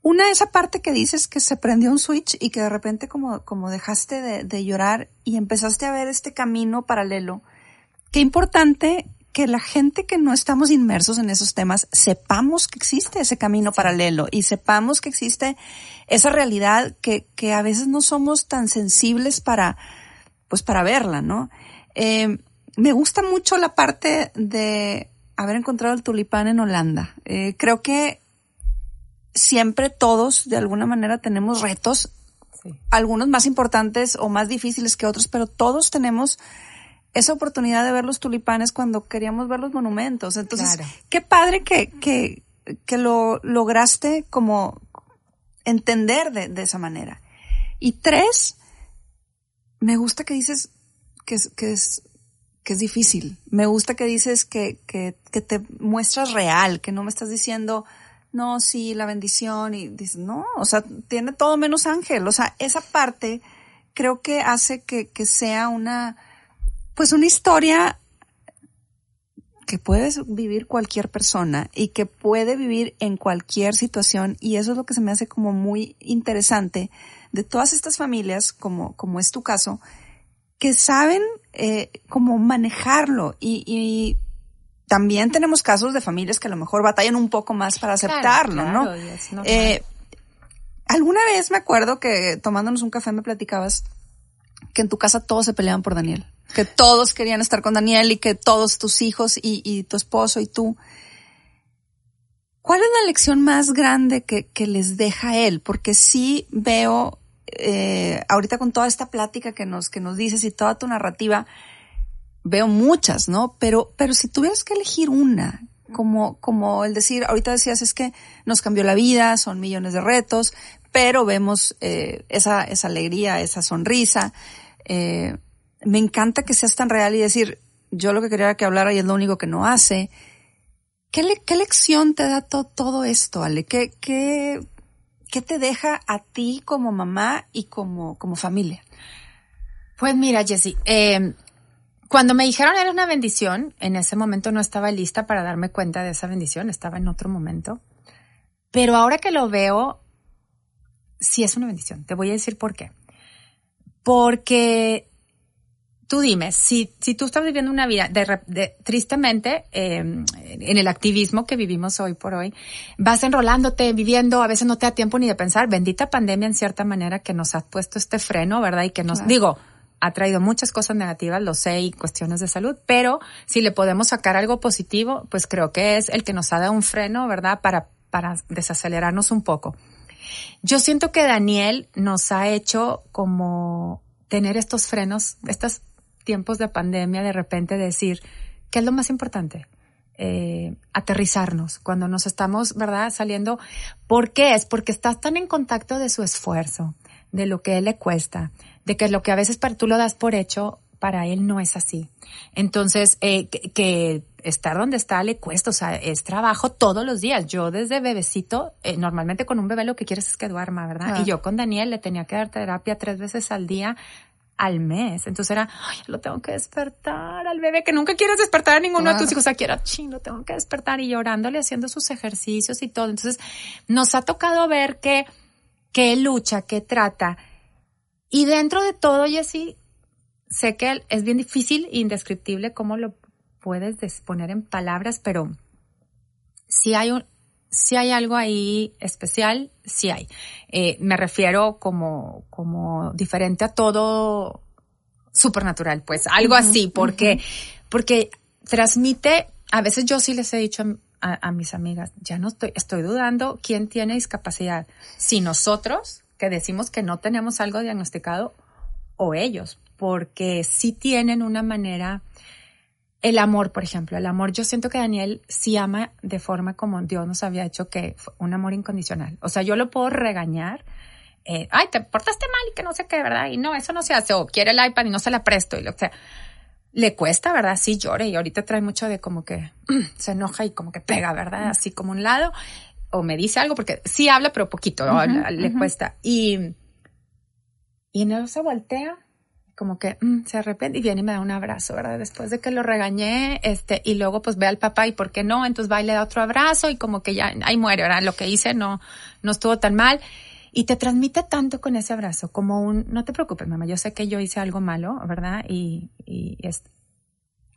Una, esa parte que dices que se prendió un switch y que de repente como, como dejaste de, llorar y empezaste a ver este camino paralelo. Qué importante que la gente que no estamos inmersos en esos temas sepamos que existe ese camino paralelo y sepamos que existe esa realidad que, que a veces no somos tan sensibles para, pues para verla, ¿no? Eh, me gusta mucho la parte de haber encontrado el tulipán en Holanda. Eh, creo que siempre todos de alguna manera tenemos retos, algunos más importantes o más difíciles que otros, pero todos tenemos esa oportunidad de ver los tulipanes cuando queríamos ver los monumentos. Entonces, qué padre que, que, que lo lograste como entender de, de esa manera. Y tres, me gusta que dices que, que es que es difícil. Me gusta que dices que, que, te muestras real, que no me estás diciendo, no, sí, la bendición, y dices, no, o sea, tiene todo menos ángel. O sea, esa parte creo que hace que, que sea una, pues una historia que puedes vivir cualquier persona y que puede vivir en cualquier situación y eso es lo que se me hace como muy interesante de todas estas familias, como, como es tu caso, que saben eh, cómo manejarlo y, y, también tenemos casos de familias que a lo mejor batallan un poco más para aceptarlo, ¿no? eh, alguna vez me acuerdo que tomándonos un café me platicabas que en tu casa todos se peleaban por Daniel. que todos querían estar con Daniel y que todos tus hijos y, y tu esposo y tú. ¿Cuál es la lección más grande que, que les deja él? Porque sí veo, eh, ahorita con toda esta plática que nos, que nos dices y toda tu narrativa, veo muchas, ¿no? Pero, pero si tuvieras que elegir una, como, como el decir, ahorita decías es que nos cambió la vida, son millones de retos, pero vemos eh, esa, esa alegría, esa sonrisa. Eh, me encanta que seas tan real y decir, yo lo que quería era que hablara y es lo único que no hace. ¿Qué, le, qué lección te da todo esto, Ale? ¿Qué, qué, ¿Qué te deja a ti como mamá y como, como familia? Pues mira, Jessie, eh, cuando me dijeron era una bendición, en ese momento no estaba lista para darme cuenta de esa bendición, estaba en otro momento. Pero ahora que lo veo, sí es una bendición. Te voy a decir por qué. Porque tú dime, si, si tú estás viviendo una vida de, tristemente eh, en el activismo que vivimos hoy por hoy, vas enrolándote, viviendo, a veces no te da tiempo ni de pensar, bendita pandemia en cierta manera que nos ha puesto este freno, ¿verdad? Y que nos, digo, ha traído muchas cosas negativas, lo sé, y cuestiones de salud, pero si le podemos sacar algo positivo, pues creo que es el que nos ha dado un freno, ¿verdad? Para, para desacelerarnos un poco. Yo siento que Daniel nos ha hecho como tener estos frenos, estos tiempos de pandemia, de repente decir, ¿qué es lo más importante? Eh, aterrizarnos cuando nos estamos, ¿verdad? Saliendo. ¿Por qué? Es porque estás tan en contacto de su esfuerzo, de lo que él le cuesta, de que lo que a veces tú lo das por hecho, para él no es así. Entonces, eh, que, estar donde está le cuesta, o sea, es trabajo todos los días. Yo desde bebecito, eh, normalmente con un bebé lo que quieres es que duerma, ¿verdad? Y yo con Daniel le tenía que dar terapia tres veces al día al mes. Entonces era, ay, lo tengo que despertar al bebé, que nunca quieres despertar a ninguno de tus hijos. Aquí era, ching, lo tengo que despertar y llorándole, haciendo sus ejercicios y todo. Entonces, nos ha tocado ver que, que lucha, que trata y dentro de todo, Jessy, sé que es bien difícil e indescriptible cómo lo puedes poner en palabras, pero si hay un, si hay algo ahí especial, sí hay. Eh, me refiero como, como diferente a todo supernatural, pues algo así, porque, porque transmite, a veces yo sí les he dicho a, a, mis amigas, ya no estoy, estoy dudando quién tiene discapacidad, si nosotros que decimos que no tenemos algo diagnosticado o ellos, porque sí tienen una manera, el amor, por ejemplo, el amor, yo siento que Daniel sí ama de forma como Dios nos había hecho que un amor incondicional. O sea, yo lo puedo regañar, eh, ay, te portaste mal y que no sé qué, ¿verdad? Y no, eso no se hace, o quiere el iPad y no se la presto, y lo que sea. Le cuesta, ¿verdad? Sí llore y ahorita trae mucho de como que se enoja y como que pega, ¿verdad? Así como un lado o me dice algo, porque sí habla, pero poquito, le cuesta. Y, y eso se voltea, como que mm, se arrepiente y viene y me da un abrazo, ¿verdad? Después de que lo regañé, este, y luego pues ve al papá y por qué no, entonces va y le da otro abrazo y como que ya, ahí muere, ¿verdad? Lo que hice no, no estuvo tan mal. Y te transmite tanto con ese abrazo, como un, no te preocupes, mamá, yo sé que yo hice algo malo, ¿verdad? Y, y es,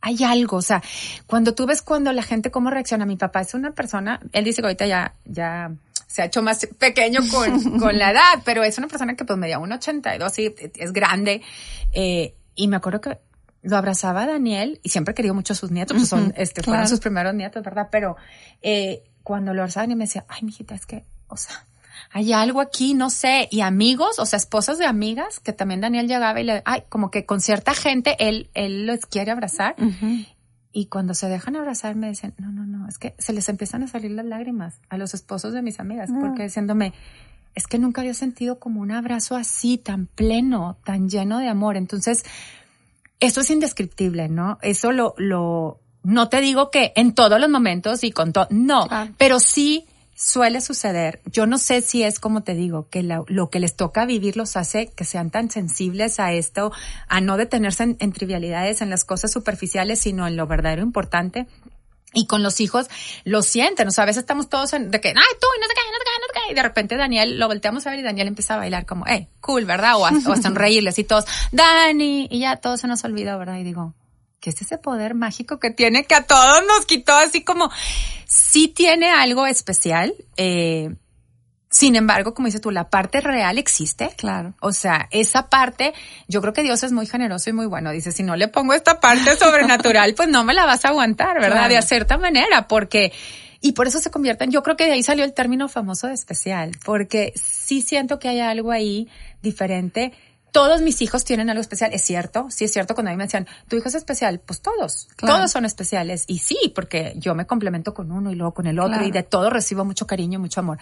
hay algo, o sea, cuando tú ves cuando la gente cómo reacciona, mi papá es una persona, él dice que ahorita ya, ya se ha hecho más pequeño con, con la edad, pero es una persona que pues medía un 82 y es grande, eh, y me acuerdo que lo abrazaba a Daniel y siempre quería mucho a sus nietos, pues son, este, fueron sus primeros nietos, ¿verdad? Pero, eh, cuando lo abrazaba y me decía, ay, mijita, es que, o sea, hay algo aquí, no sé, y amigos, o sea, esposas de amigas, que también Daniel llegaba y le, ay, como que con cierta gente él, él los quiere abrazar. Y cuando se dejan abrazar me dicen, no, no, no, es que se les empiezan a salir las lágrimas a los esposos de mis amigas, porque diciéndome, es que nunca había sentido como un abrazo así, tan pleno, tan lleno de amor. Entonces, eso es indescriptible, ¿no? Eso lo, lo, no te digo que en todos los momentos y con todo, no, pero sí suele suceder. Yo no sé si es como te digo, que lo que les toca vivir los hace que sean tan sensibles a esto, a no detenerse en, trivialidades, en las cosas superficiales, sino en lo verdadero importante. Y con los hijos lo sienten, o sea, a veces estamos todos en, de que, ay, tú, no te caes, no te caes, no te caes. Y de repente Daniel, lo volteamos a ver y Daniel empieza a bailar como, hey, cool, ¿verdad? O a, o a sonreírles y todos, Dani, y ya todo se nos olvidó, ¿verdad? Y digo, que es ese poder mágico que tiene que a todos nos quitó así como, sí tiene algo especial. Eh, Sin embargo, como dices tú, la parte real existe. Claro. O sea, esa parte, yo creo que Dios es muy generoso y muy bueno. Dice, si no le pongo esta parte sobrenatural, pues no me la vas a aguantar, ¿verdad? De cierta manera, porque, y por eso se convierten, yo creo que de ahí salió el término famoso de especial, porque sí siento que hay algo ahí diferente todos mis hijos tienen algo especial. Es cierto, sí es cierto cuando a mí me decían, tu hijo es especial, pues todos, todos son especiales. Y sí, porque yo me complemento con uno y luego con el otro y de todo recibo mucho cariño y mucho amor.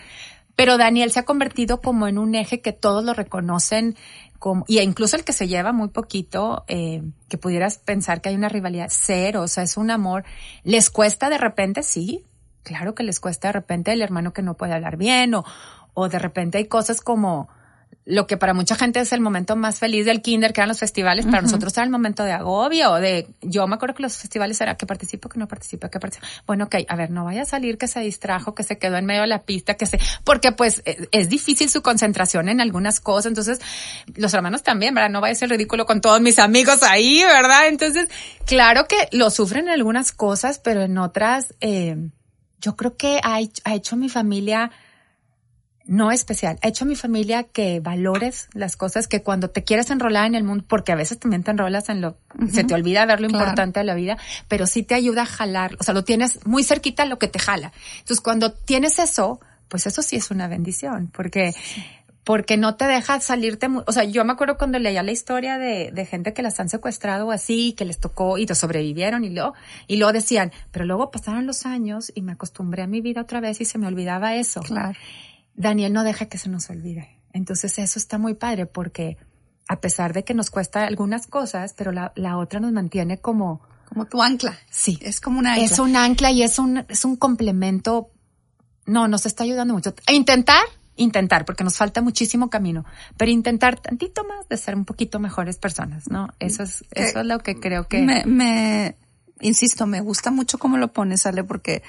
Pero Daniel se ha convertido como en un eje que todos lo reconocen como, y incluso el que se lleva muy poquito, eh, que pudieras pensar que hay una rivalidad cero, o sea, es un amor. ¿Les cuesta de repente? Sí, claro que les cuesta de repente el hermano que no puede hablar bien o, o de repente hay cosas como, lo que para mucha gente es el momento más feliz del kinder, que eran los festivales, para nosotros era el momento de agobio, de, yo me acuerdo que los festivales era que participo, que no participo, que participo. Bueno, ok, a ver, no vaya a salir que se distrajo, que se quedó en medio de la pista, que se, porque pues e, es, difícil su concentración en algunas cosas, entonces los hermanos también, ¿verdad? No vaya a ser ridículo con todos mis amigos ahí, ¿verdad? Entonces, claro que lo sufren en algunas cosas, pero en otras, eh, yo creo que ha, ha hecho mi familia, no especial. Ha hecho mi familia que valores las cosas que cuando te quieres enrolar en el mundo, porque a veces también te enrolas en lo, se te olvida ver lo importante de la vida, pero sí te ayuda a jalar, o sea, lo tienes muy cerquita lo que te jala. Entonces, cuando tienes eso, pues eso sí es una bendición, porque, porque no te deja salirte, o sea, yo me acuerdo cuando leía la historia de, de gente que las han secuestrado así, que les tocó y te sobrevivieron y luego, y luego decían, pero luego pasaron los años y me acostumbré a mi vida otra vez y se me olvidaba eso. Claro. Daniel no deja que se nos olvide. Entonces eso está muy padre porque a pesar de que nos cuesta algunas cosas, pero la, la otra nos mantiene como... Como tu ancla. Sí. Es como una ancla. Es un ancla y es un, es un complemento. No, nos está ayudando mucho. A intentar, intentar, porque nos falta muchísimo camino, pero intentar tantito más de ser un poquito mejores personas, ¿no? Eso es, eso es lo que creo que... Me, me, insisto, me gusta mucho cómo lo pones, Ale, porque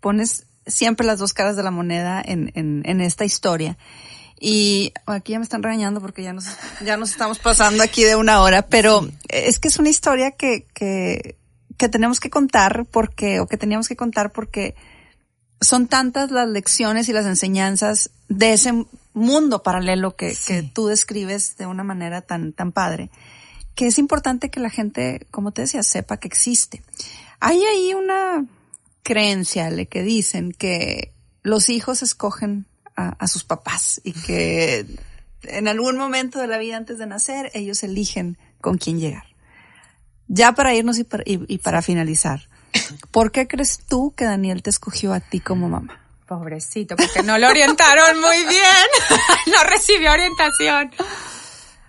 pones siempre las dos caras de la moneda en, en, en esta historia. Y aquí ya me están regañando porque ya nos, ya nos estamos pasando aquí de una hora, pero es que es una historia que, que, que tenemos que contar porque, o que teníamos que contar porque son tantas las lecciones y las enseñanzas de ese mundo paralelo que, sí. que tú describes de una manera tan, tan padre, que es importante que la gente, como te decía, sepa que existe. Hay ahí una, creencia le que dicen que los hijos escogen a, sus papás y que en algún momento de la vida antes de nacer ellos eligen con quién llegar. Ya para irnos y para, y para finalizar, ¿por qué crees tú que Daniel te escogió a ti como mamá? Pobrecito, porque no lo orientaron muy bien. no recibió orientación.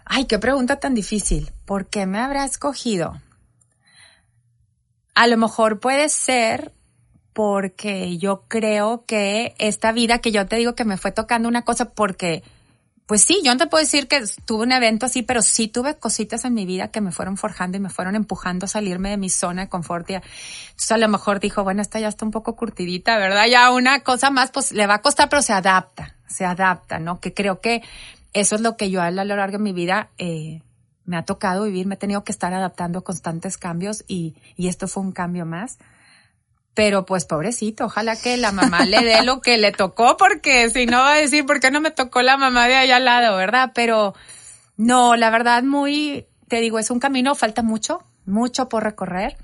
Ay, qué pregunta tan difícil. ¿Por qué me habrá escogido? A lo mejor puede ser porque yo creo que esta vida que yo te digo que me fue tocando una cosa porque, pues sí, yo no te puedo decir que tuve un evento así, pero sí tuve cositas en mi vida que me fueron forjando y me fueron empujando a salirme de mi zona de confort. Entonces a lo mejor dijo, bueno, esta ya está un poco curtidita, ¿verdad? Ya una cosa más, pues le va a costar, pero se adapta, se adapta, ¿no? Que creo que eso es lo que yo a lo largo de mi vida, eh, me ha tocado vivir, me he tenido que estar adaptando a constantes cambios y, y esto fue un cambio más pero pues pobrecito, ojalá que la mamá le dé lo que le tocó, porque si no va a decir, ¿por qué no me tocó la mamá de allá al lado, verdad? Pero no, la verdad, muy, te digo, es un camino, falta mucho, mucho por recorrer,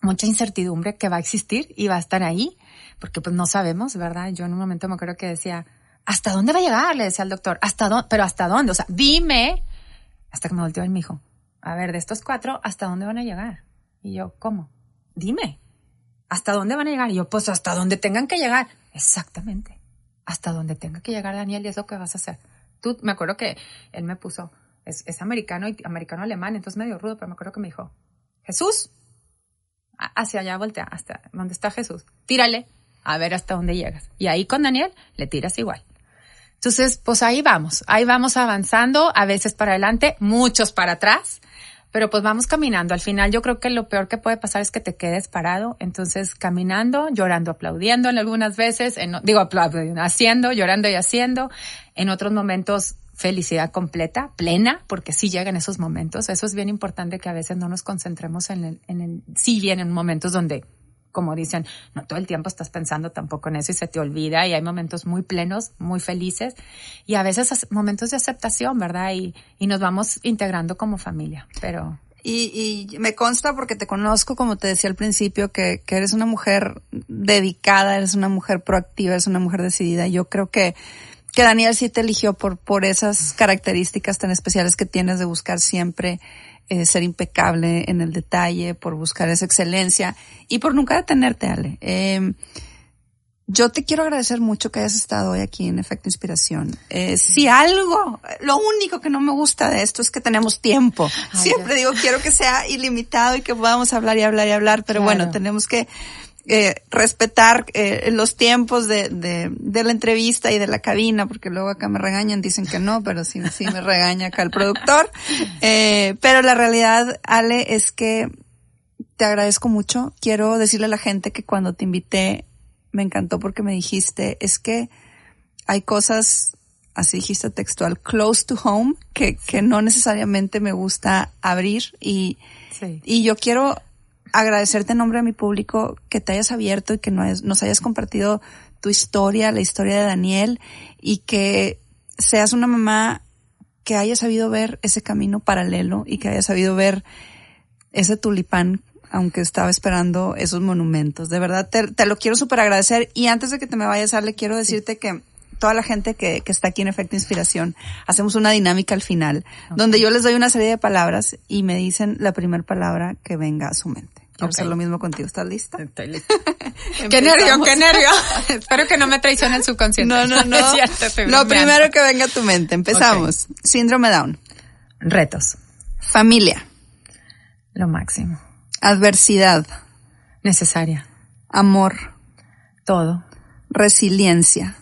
mucha incertidumbre que va a existir y va a estar ahí, porque pues no sabemos, ¿verdad? Yo en un momento me acuerdo que decía, ¿hasta dónde va a llegar? Le decía al doctor, ¿hasta dónde? Pero ¿hasta dónde? O sea, dime, hasta que me volteó me dijo, a ver, de estos cuatro, ¿hasta dónde van a llegar? Y yo, ¿cómo? Dime. ¿Hasta dónde van a llegar? Y yo, pues hasta donde tengan que llegar. Exactamente. Hasta donde tenga que llegar Daniel y es lo que vas a hacer. Tú, me acuerdo que él me puso, es, es americano y americano alemán, entonces medio rudo, pero me acuerdo que me dijo, Jesús, hacia allá voltea, hasta donde está Jesús, tírale, a ver hasta dónde llegas. Y ahí con Daniel le tiras igual. Entonces, pues ahí vamos, ahí vamos avanzando, a veces para adelante, muchos para atrás, pero pues vamos caminando. Al final yo creo que lo peor que puede pasar es que te quedes parado. Entonces caminando, llorando, aplaudiendo en algunas veces, en, digo aplaudiendo, haciendo, llorando y haciendo. En otros momentos felicidad completa, plena, porque sí llegan esos momentos. Eso es bien importante que a veces no nos concentremos en el, en el, sí vienen momentos donde como dicen, no todo el tiempo estás pensando tampoco en eso y se te olvida y hay momentos muy plenos, muy felices y a veces momentos de aceptación, ¿verdad? Y, y nos vamos integrando como familia, pero... Y, y, me consta porque te conozco, como te decía al principio, que, que eres una mujer dedicada, eres una mujer proactiva, eres una mujer decidida. Yo creo que, que Daniel sí te eligió por, por esas características tan especiales que tienes de buscar siempre eh, ser impecable en el detalle, por buscar esa excelencia y por nunca detenerte, Ale. Eh, yo te quiero agradecer mucho que hayas estado hoy aquí en Efecto Inspiración. Eh, si algo, lo único que no me gusta de esto es que tenemos tiempo. Siempre digo, quiero que sea ilimitado y que podamos hablar y hablar y hablar, pero bueno, tenemos que eh, respetar eh, los tiempos de, de, de, la entrevista y de la cabina, porque luego acá me regañan, dicen que no, pero sí, sí me regaña acá el productor. Eh, pero la realidad, Ale, es que te agradezco mucho. Quiero decirle a la gente que cuando te invité, me encantó porque me dijiste, es que hay cosas, así dijiste textual, close to home, que, que no necesariamente me gusta abrir y, sí. y yo quiero agradecerte en nombre de mi público que te hayas abierto y que nos hayas compartido tu historia, la historia de Daniel y que seas una mamá que haya sabido ver ese camino paralelo y que haya sabido ver ese tulipán aunque estaba esperando esos monumentos. De verdad, te, lo quiero súper agradecer. Y antes de que te me vayas, Ale, quiero decirte que toda la gente que, que, está aquí en Efecto Inspiración, hacemos una dinámica al final, donde yo les doy una serie de palabras y me dicen la primera palabra que venga a su mente. Quiero okay. hacer lo mismo contigo. ¿Estás lista? Estoy lista. qué nervio, qué nervio. Espero que no me traicione el subconsciente. No, no, no. es cierto, lo primero que venga a tu mente. Empezamos. Okay. Síndrome Down. Retos. Familia. Lo máximo. Adversidad. Necesaria. Amor. Todo. Resiliencia.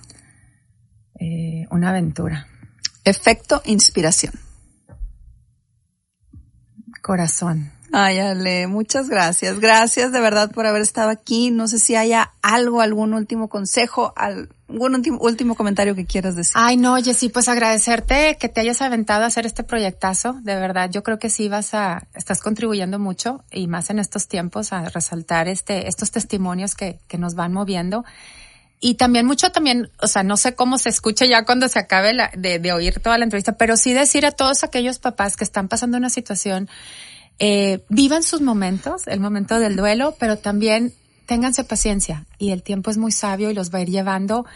Eh, una aventura. Efecto inspiración. Corazón. Ay, Ale, muchas gracias. Gracias de verdad por haber estado aquí. No sé si haya algo, algún último consejo, algún último, último comentario que quieras decir. Ay, no, Jessy, pues agradecerte que te hayas aventado a hacer este proyectazo. De verdad, yo creo que sí vas a, estás contribuyendo mucho y más en estos tiempos a resaltar este, estos testimonios que, que nos van moviendo. Y también mucho también, o sea, no sé cómo se escuche ya cuando se acabe de, de oír toda la entrevista, pero sí decir a todos aquellos papás que están pasando una situación eh, vivan sus momentos, el momento del duelo, pero también ténganse paciencia y el tiempo es muy sabio y los va a ir llevando.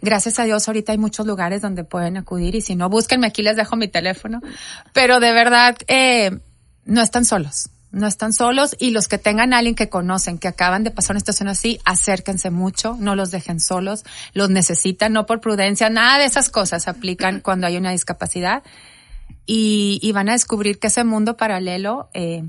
Gracias a Dios ahorita hay muchos lugares donde pueden acudir y si no, búsquenme aquí, les dejo mi teléfono. Pero de verdad, eh, no están solos. No están solos y los que tengan a alguien que conocen, que acaban de pasar una situación así, acérquense mucho, no los dejen solos, los necesitan, no por prudencia, nada de esas cosas aplican cuando hay una discapacidad y, y van a descubrir que ese mundo paralelo eh,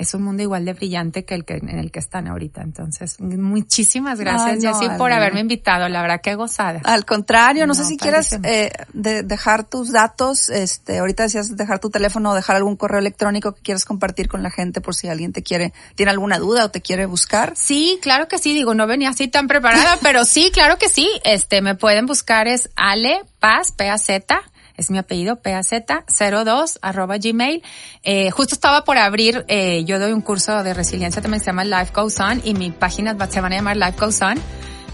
es un mundo igual de brillante que el que en el que están ahorita. Entonces, muchísimas gracias, Ay, no, por haberme invitado. La verdad que gozada. Al contrario, no, no sé si quieres eh, de, dejar tus datos. Este, ahorita decías dejar tu teléfono o dejar algún correo electrónico que quieras compartir con la gente por si alguien te quiere, tiene alguna duda o te quiere buscar. Sí, claro que sí. Digo, no venía así tan preparada, pero sí, claro que sí. Este, me pueden buscar es Ale Paz, P-A-Z, es mi apellido, PAZ02, arroba gmail. Eh, justo estaba por abrir, eh, yo doy un curso de resiliencia también se llama Life Goes On y mi página se van a llamar Life Goes On.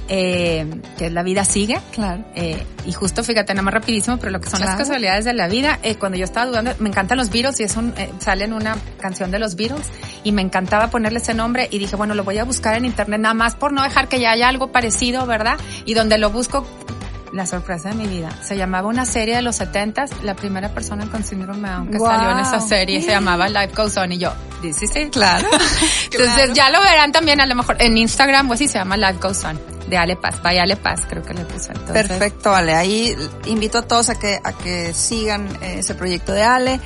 Eh, que es la vida sigue. Claro. Eh, y justo, fíjate, nada más rapidísimo, pero lo que son claro. las casualidades de la vida, eh, cuando yo estaba dudando, me encantan los Beatles y es un, eh, sale en una canción de los Beatles y me encantaba ponerle ese nombre y dije, bueno, lo voy a buscar en internet nada más por no dejar que ya haya algo parecido, ¿verdad? Y donde lo busco, la sorpresa de mi vida. Se llamaba una serie de los setentas, la primera persona con síndrome Down que wow. salió en esa serie se llamaba Life Goes On y yo, this is it. Claro. Entonces claro. ya lo verán también a lo mejor en Instagram, pues sí se llama Life Goes On de Ale Paz, by Ale Paz, creo que le puse. Entonces. Perfecto, Ale. Ahí invito a todos a que, a que sigan ese proyecto de Ale.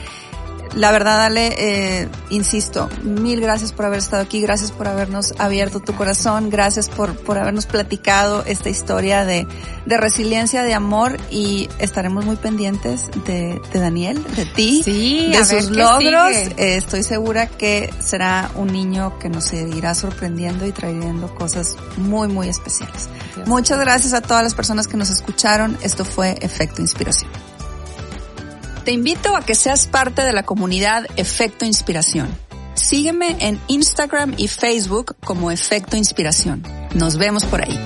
La verdad, Ale, eh, insisto, mil gracias por haber estado aquí, gracias por habernos abierto tu corazón, gracias por, por habernos platicado esta historia de, de resiliencia, de amor y estaremos muy pendientes de, de Daniel, de ti, sí, de sus logros. Eh, estoy segura que será un niño que nos seguirá sorprendiendo y trayendo cosas muy, muy especiales. Muchas gracias a todas las personas que nos escucharon. Esto fue Efecto Inspiración. Te invito a que seas parte de la comunidad Efecto Inspiración. Sígueme en Instagram y Facebook como Efecto Inspiración. Nos vemos por ahí.